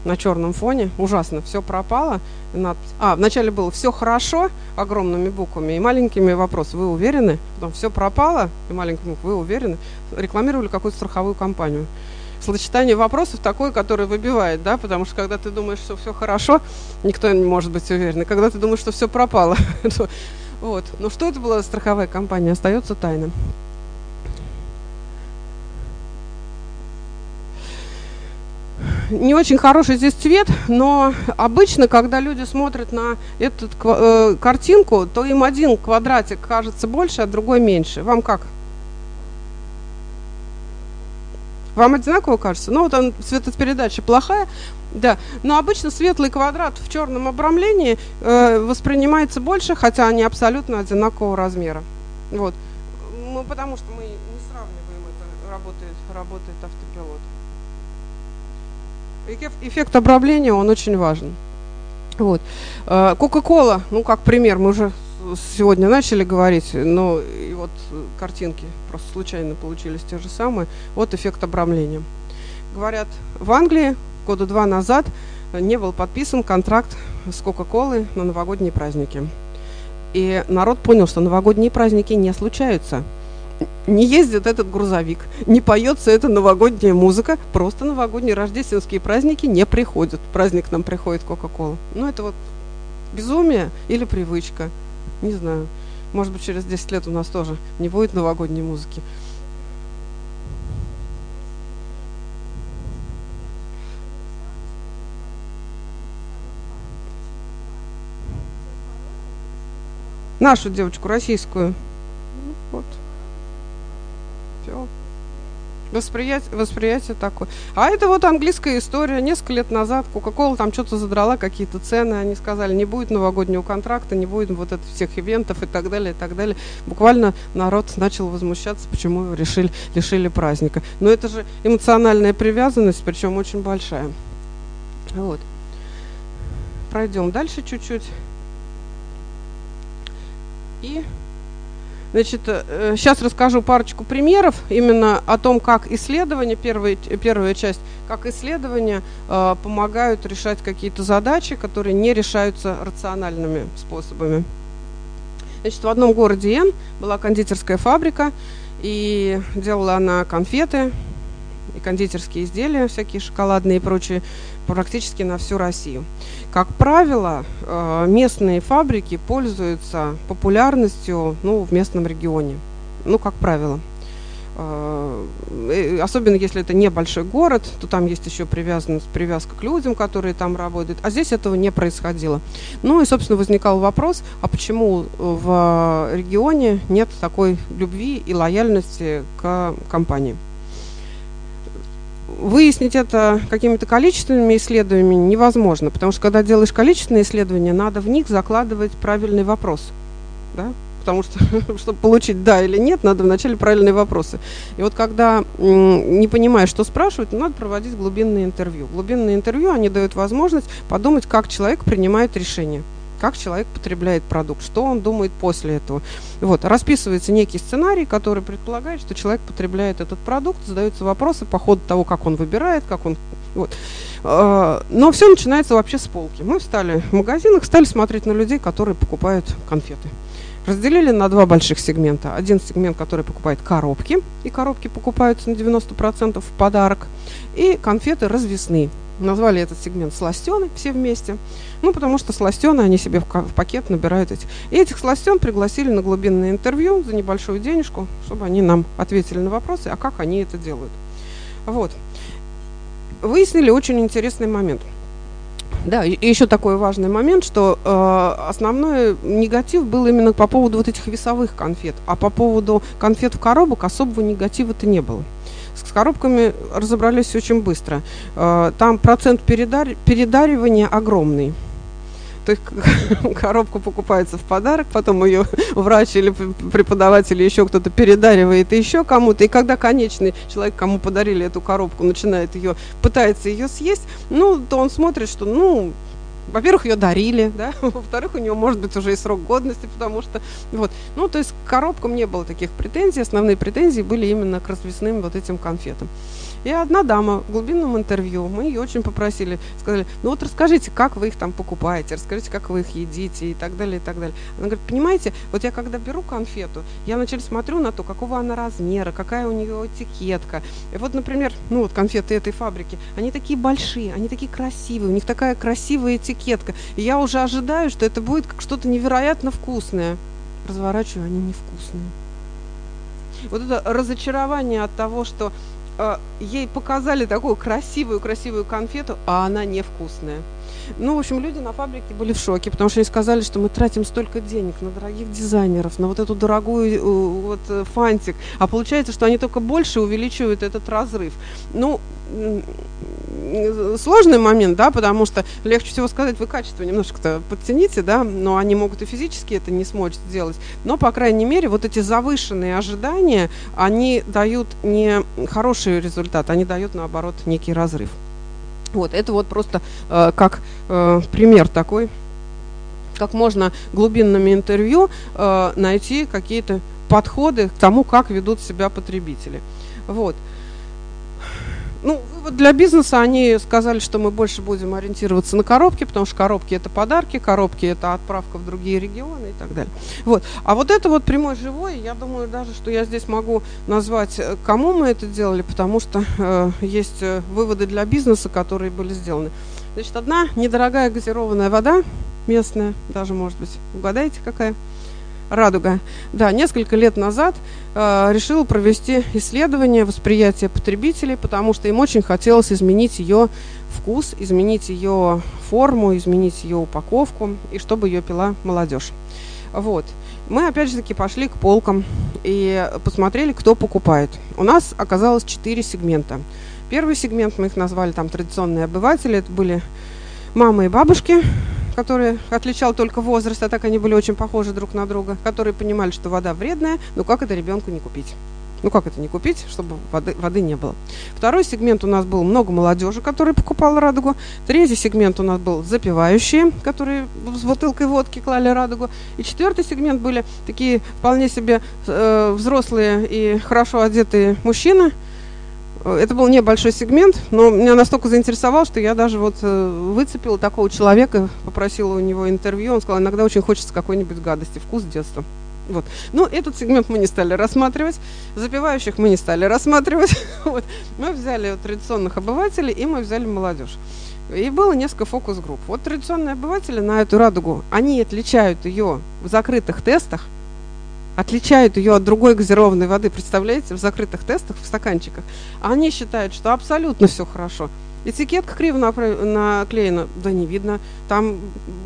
на черном фоне. Ужасно. «Все пропало». Надпись. А, вначале было «Все хорошо» огромными буквами и маленькими вопрос «Вы уверены?» Потом «Все пропало» и маленькими буквами «Вы уверены?» Рекламировали какую-то страховую компанию сочетание вопросов такое, которое выбивает, да, потому что когда ты думаешь, что все хорошо, никто не может быть уверен. И когда ты думаешь, что все пропало, Вот. Но что это была страховая компания, остается тайным. не очень хороший здесь цвет, но обычно, когда люди смотрят на эту э, картинку, то им один квадратик кажется больше, а другой меньше. Вам как? Вам одинаково кажется? Ну, вот он, цветопередача плохая, да, но обычно светлый квадрат в черном обрамлении э, воспринимается больше, хотя они абсолютно одинакового размера. Вот. Мы, потому что мы не сравниваем это, работает, работает автопилот. Эффект обрамления, он очень важен. Вот. Э, Кока-кола, ну как пример, мы уже сегодня начали говорить, но и вот картинки просто случайно получились те же самые. Вот эффект обрамления. Говорят, в Англии года два назад не был подписан контракт с Кока-Колы на новогодние праздники. И народ понял, что новогодние праздники не случаются. Не ездит этот грузовик, не поется эта новогодняя музыка, просто новогодние рождественские праздники не приходят. Праздник нам приходит Кока-Кола. Ну, это вот безумие или привычка. Не знаю. Может быть, через 10 лет у нас тоже не будет новогодней музыки. Нашу девочку, российскую. Вот. Все. Восприятие, восприятие такое. А это вот английская история. Несколько лет назад Кока-Кола там что-то задрала, какие-то цены. Они сказали, не будет новогоднего контракта, не будет вот этих всех ивентов и так далее, и так далее. Буквально народ начал возмущаться, почему его решили, лишили праздника. Но это же эмоциональная привязанность, причем очень большая. Вот. Пройдем дальше чуть-чуть. И Значит, сейчас э, расскажу парочку примеров именно о том, как исследования, первая, первая часть, как исследования э, помогают решать какие-то задачи, которые не решаются рациональными способами. Значит, в одном городе Н была кондитерская фабрика, и делала она конфеты и кондитерские изделия, всякие шоколадные и прочие, практически на всю Россию. Как правило, э, местные фабрики пользуются популярностью ну, в местном регионе. Ну, как правило. Э, особенно если это небольшой город, то там есть еще привязанность, привязка к людям, которые там работают. А здесь этого не происходило. Ну и, собственно, возникал вопрос, а почему в регионе нет такой любви и лояльности к компании? Выяснить это какими-то количественными исследованиями невозможно, потому что когда делаешь количественные исследования, надо в них закладывать правильный вопрос. Да? Потому что, чтобы получить да или нет, надо вначале правильные вопросы. И вот когда не понимаешь, что спрашивать, надо проводить глубинные интервью. Глубинные интервью, они дают возможность подумать, как человек принимает решение как человек потребляет продукт, что он думает после этого. Вот, расписывается некий сценарий, который предполагает, что человек потребляет этот продукт, задаются вопросы по ходу того, как он выбирает, как он... Вот. А, но все начинается вообще с полки. Мы встали в магазинах, стали смотреть на людей, которые покупают конфеты. Разделили на два больших сегмента. Один сегмент, который покупает коробки, и коробки покупаются на 90% в подарок, и конфеты развесные. Назвали этот сегмент сластены все вместе. Ну, потому что сластены они себе в, пакет набирают эти. И этих сластен пригласили на глубинное интервью за небольшую денежку, чтобы они нам ответили на вопросы, а как они это делают. Вот. Выяснили очень интересный момент. Да, и еще такой важный момент, что э, основной негатив был именно по поводу вот этих весовых конфет, а по поводу конфет в коробок особого негатива-то не было. Коробками разобрались очень быстро. Э, там процент передар... передаривания огромный. То есть коробку покупается в подарок, потом ее врач или преподаватель или еще кто-то передаривает еще кому-то. И когда конечный человек, кому подарили эту коробку, начинает ее, пытается ее съесть, ну, то он смотрит, что, ну, во-первых, ее дарили, да, во-вторых, у нее может быть уже и срок годности, потому что, вот, ну, то есть к коробкам не было таких претензий, основные претензии были именно к развесным вот этим конфетам. И одна дама в глубинном интервью, мы ее очень попросили, сказали, ну вот расскажите, как вы их там покупаете, расскажите, как вы их едите и так далее, и так далее. Она говорит, понимаете, вот я когда беру конфету, я вначале смотрю на то, какого она размера, какая у нее этикетка. И вот, например, ну вот конфеты этой фабрики, они такие большие, они такие красивые, у них такая красивая этикетка. И я уже ожидаю, что это будет как что-то невероятно вкусное. Разворачиваю, они невкусные. Вот это разочарование от того, что ей показали такую красивую-красивую конфету, а она невкусная. Ну, в общем, люди на фабрике были в шоке, потому что они сказали, что мы тратим столько денег на дорогих дизайнеров, на вот эту дорогую э, вот э, фантик, а получается, что они только больше увеличивают этот разрыв. Ну, сложный момент, да, потому что легче всего сказать, вы качество немножко-то подтяните, да, но они могут и физически это не смочь сделать. Но, по крайней мере, вот эти завышенные ожидания, они дают не хороший результат, они дают, наоборот, некий разрыв. Вот, это вот просто э, как э, пример такой, как можно глубинными интервью э, найти какие-то подходы к тому, как ведут себя потребители. Вот. Ну, вывод для бизнеса, они сказали, что мы больше будем ориентироваться на коробки, потому что коробки это подарки, коробки это отправка в другие регионы и так далее. Вот. А вот это вот прямой живой, я думаю даже, что я здесь могу назвать, э, кому мы это делали, потому что э, есть э, выводы для бизнеса, которые были сделаны. Значит, одна недорогая газированная вода, местная, даже, может быть, угадайте, какая – Радуга. Да, несколько лет назад э, решила провести исследование восприятия потребителей, потому что им очень хотелось изменить ее вкус, изменить ее форму, изменить ее упаковку, и чтобы ее пила молодежь. Вот. Мы опять же таки пошли к полкам и посмотрели, кто покупает. У нас оказалось четыре сегмента. Первый сегмент мы их назвали там традиционные обыватели. Это были мамы и бабушки, которые отличал только возраст, а так они были очень похожи друг на друга, которые понимали, что вода вредная, но как это ребенку не купить? Ну как это не купить, чтобы воды, воды не было? Второй сегмент у нас был много молодежи, которая покупала радугу. Третий сегмент у нас был запивающие, которые с бутылкой водки клали радугу. И четвертый сегмент были такие вполне себе э, взрослые и хорошо одетые мужчины, это был небольшой сегмент, но меня настолько заинтересовал, что я даже вот э, выцепила такого человека, попросила у него интервью. Он сказал, иногда очень хочется какой-нибудь гадости, вкус детства. Вот. Но этот сегмент мы не стали рассматривать, запивающих мы не стали рассматривать. вот. Мы взяли традиционных обывателей и мы взяли молодежь. И было несколько фокус-групп. Вот традиционные обыватели на эту радугу, они отличают ее в закрытых тестах – отличают ее от другой газированной воды, представляете, в закрытых тестах, в стаканчиках. Они считают, что абсолютно все хорошо. Этикетка криво наклеена, да не видно. Там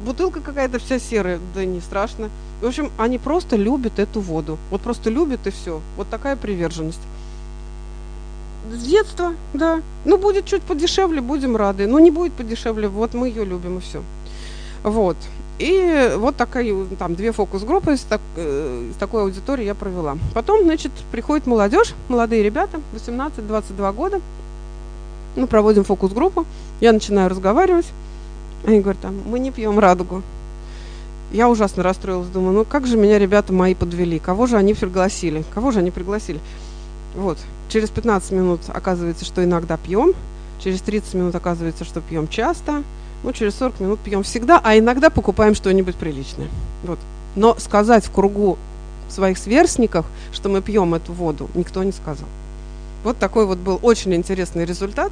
бутылка какая-то вся серая, да не страшно. В общем, они просто любят эту воду. Вот просто любят и все. Вот такая приверженность. С детства, да. Ну, будет чуть подешевле, будем рады. Но не будет подешевле, вот мы ее любим и все. Вот. И вот такая, там, две фокус-группы из, так, э, из такой аудитории я провела. Потом, значит, приходит молодежь, молодые ребята, 18-22 года. Мы проводим фокус-группу. Я начинаю разговаривать. Они говорят, там, мы не пьем радугу. Я ужасно расстроилась, думаю, ну как же меня ребята мои подвели, кого же они пригласили, кого же они пригласили. Вот, через 15 минут оказывается, что иногда пьем, через 30 минут оказывается, что пьем часто, ну, через 40 минут пьем всегда, а иногда покупаем что-нибудь приличное. Вот. Но сказать в кругу своих сверстников, что мы пьем эту воду, никто не сказал. Вот такой вот был очень интересный результат,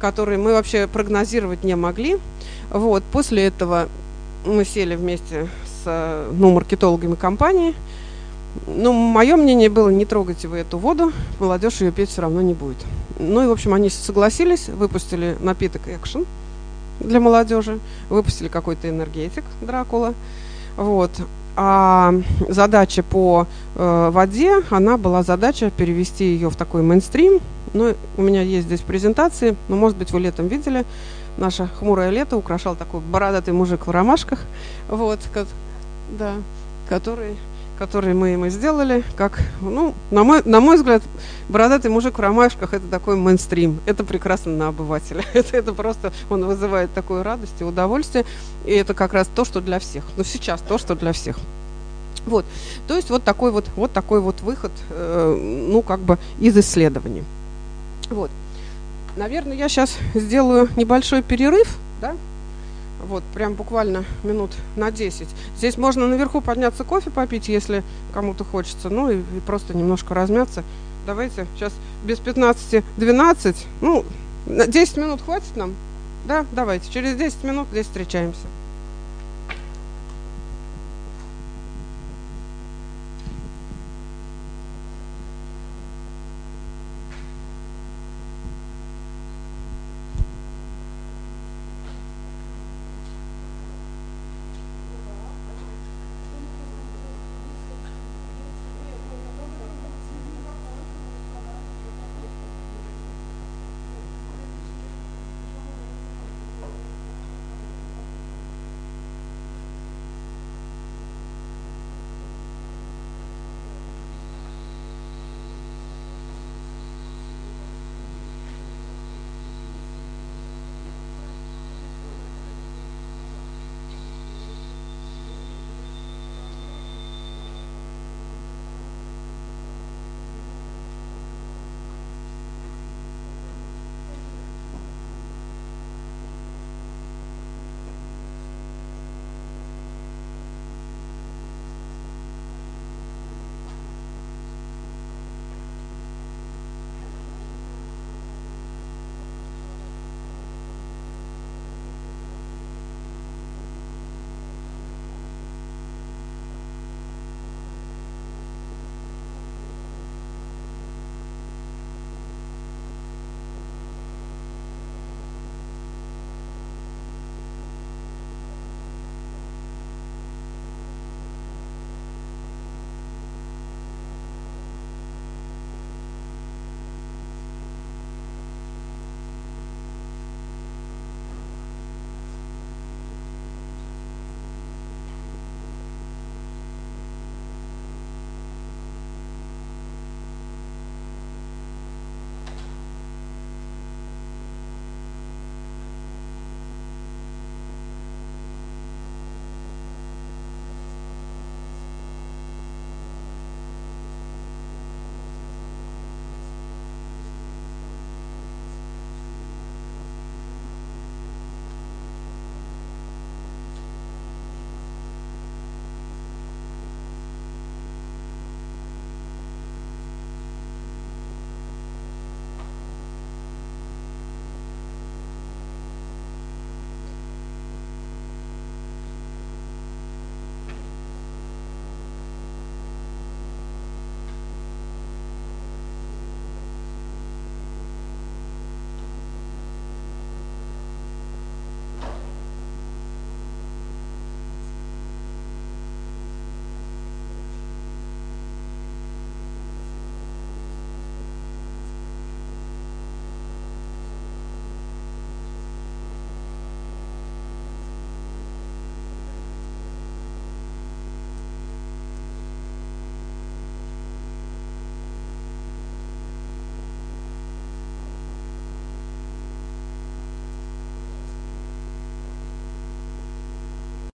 который мы вообще прогнозировать не могли. Вот. После этого мы сели вместе с ну, маркетологами компании. Ну, мое мнение было, не трогайте вы эту воду, молодежь ее петь все равно не будет. Ну и, в общем, они согласились, выпустили напиток Action – для молодежи. Выпустили какой-то энергетик Дракула. Вот. А задача по э, воде, она была задача перевести ее в такой мейнстрим. Ну, у меня есть здесь презентации, но, может быть, вы летом видели. Наше хмурое лето украшал такой бородатый мужик в ромашках, вот, да, который который мы ему сделали, как, ну, на мой, на мой взгляд, бородатый мужик в ромашках – это такой мейнстрим. Это прекрасно на обывателя. это, это просто, он вызывает такую радость и удовольствие. И это как раз то, что для всех. Ну, сейчас то, что для всех. Вот. То есть вот такой вот, вот такой вот выход, э, ну, как бы из исследований. Вот. Наверное, я сейчас сделаю небольшой перерыв, да, вот, прям буквально минут на 10. Здесь можно наверху подняться кофе попить, если кому-то хочется. Ну и, и просто немножко размяться. Давайте сейчас без 15-12. Ну, 10 минут хватит нам? Да, давайте. Через 10 минут здесь встречаемся.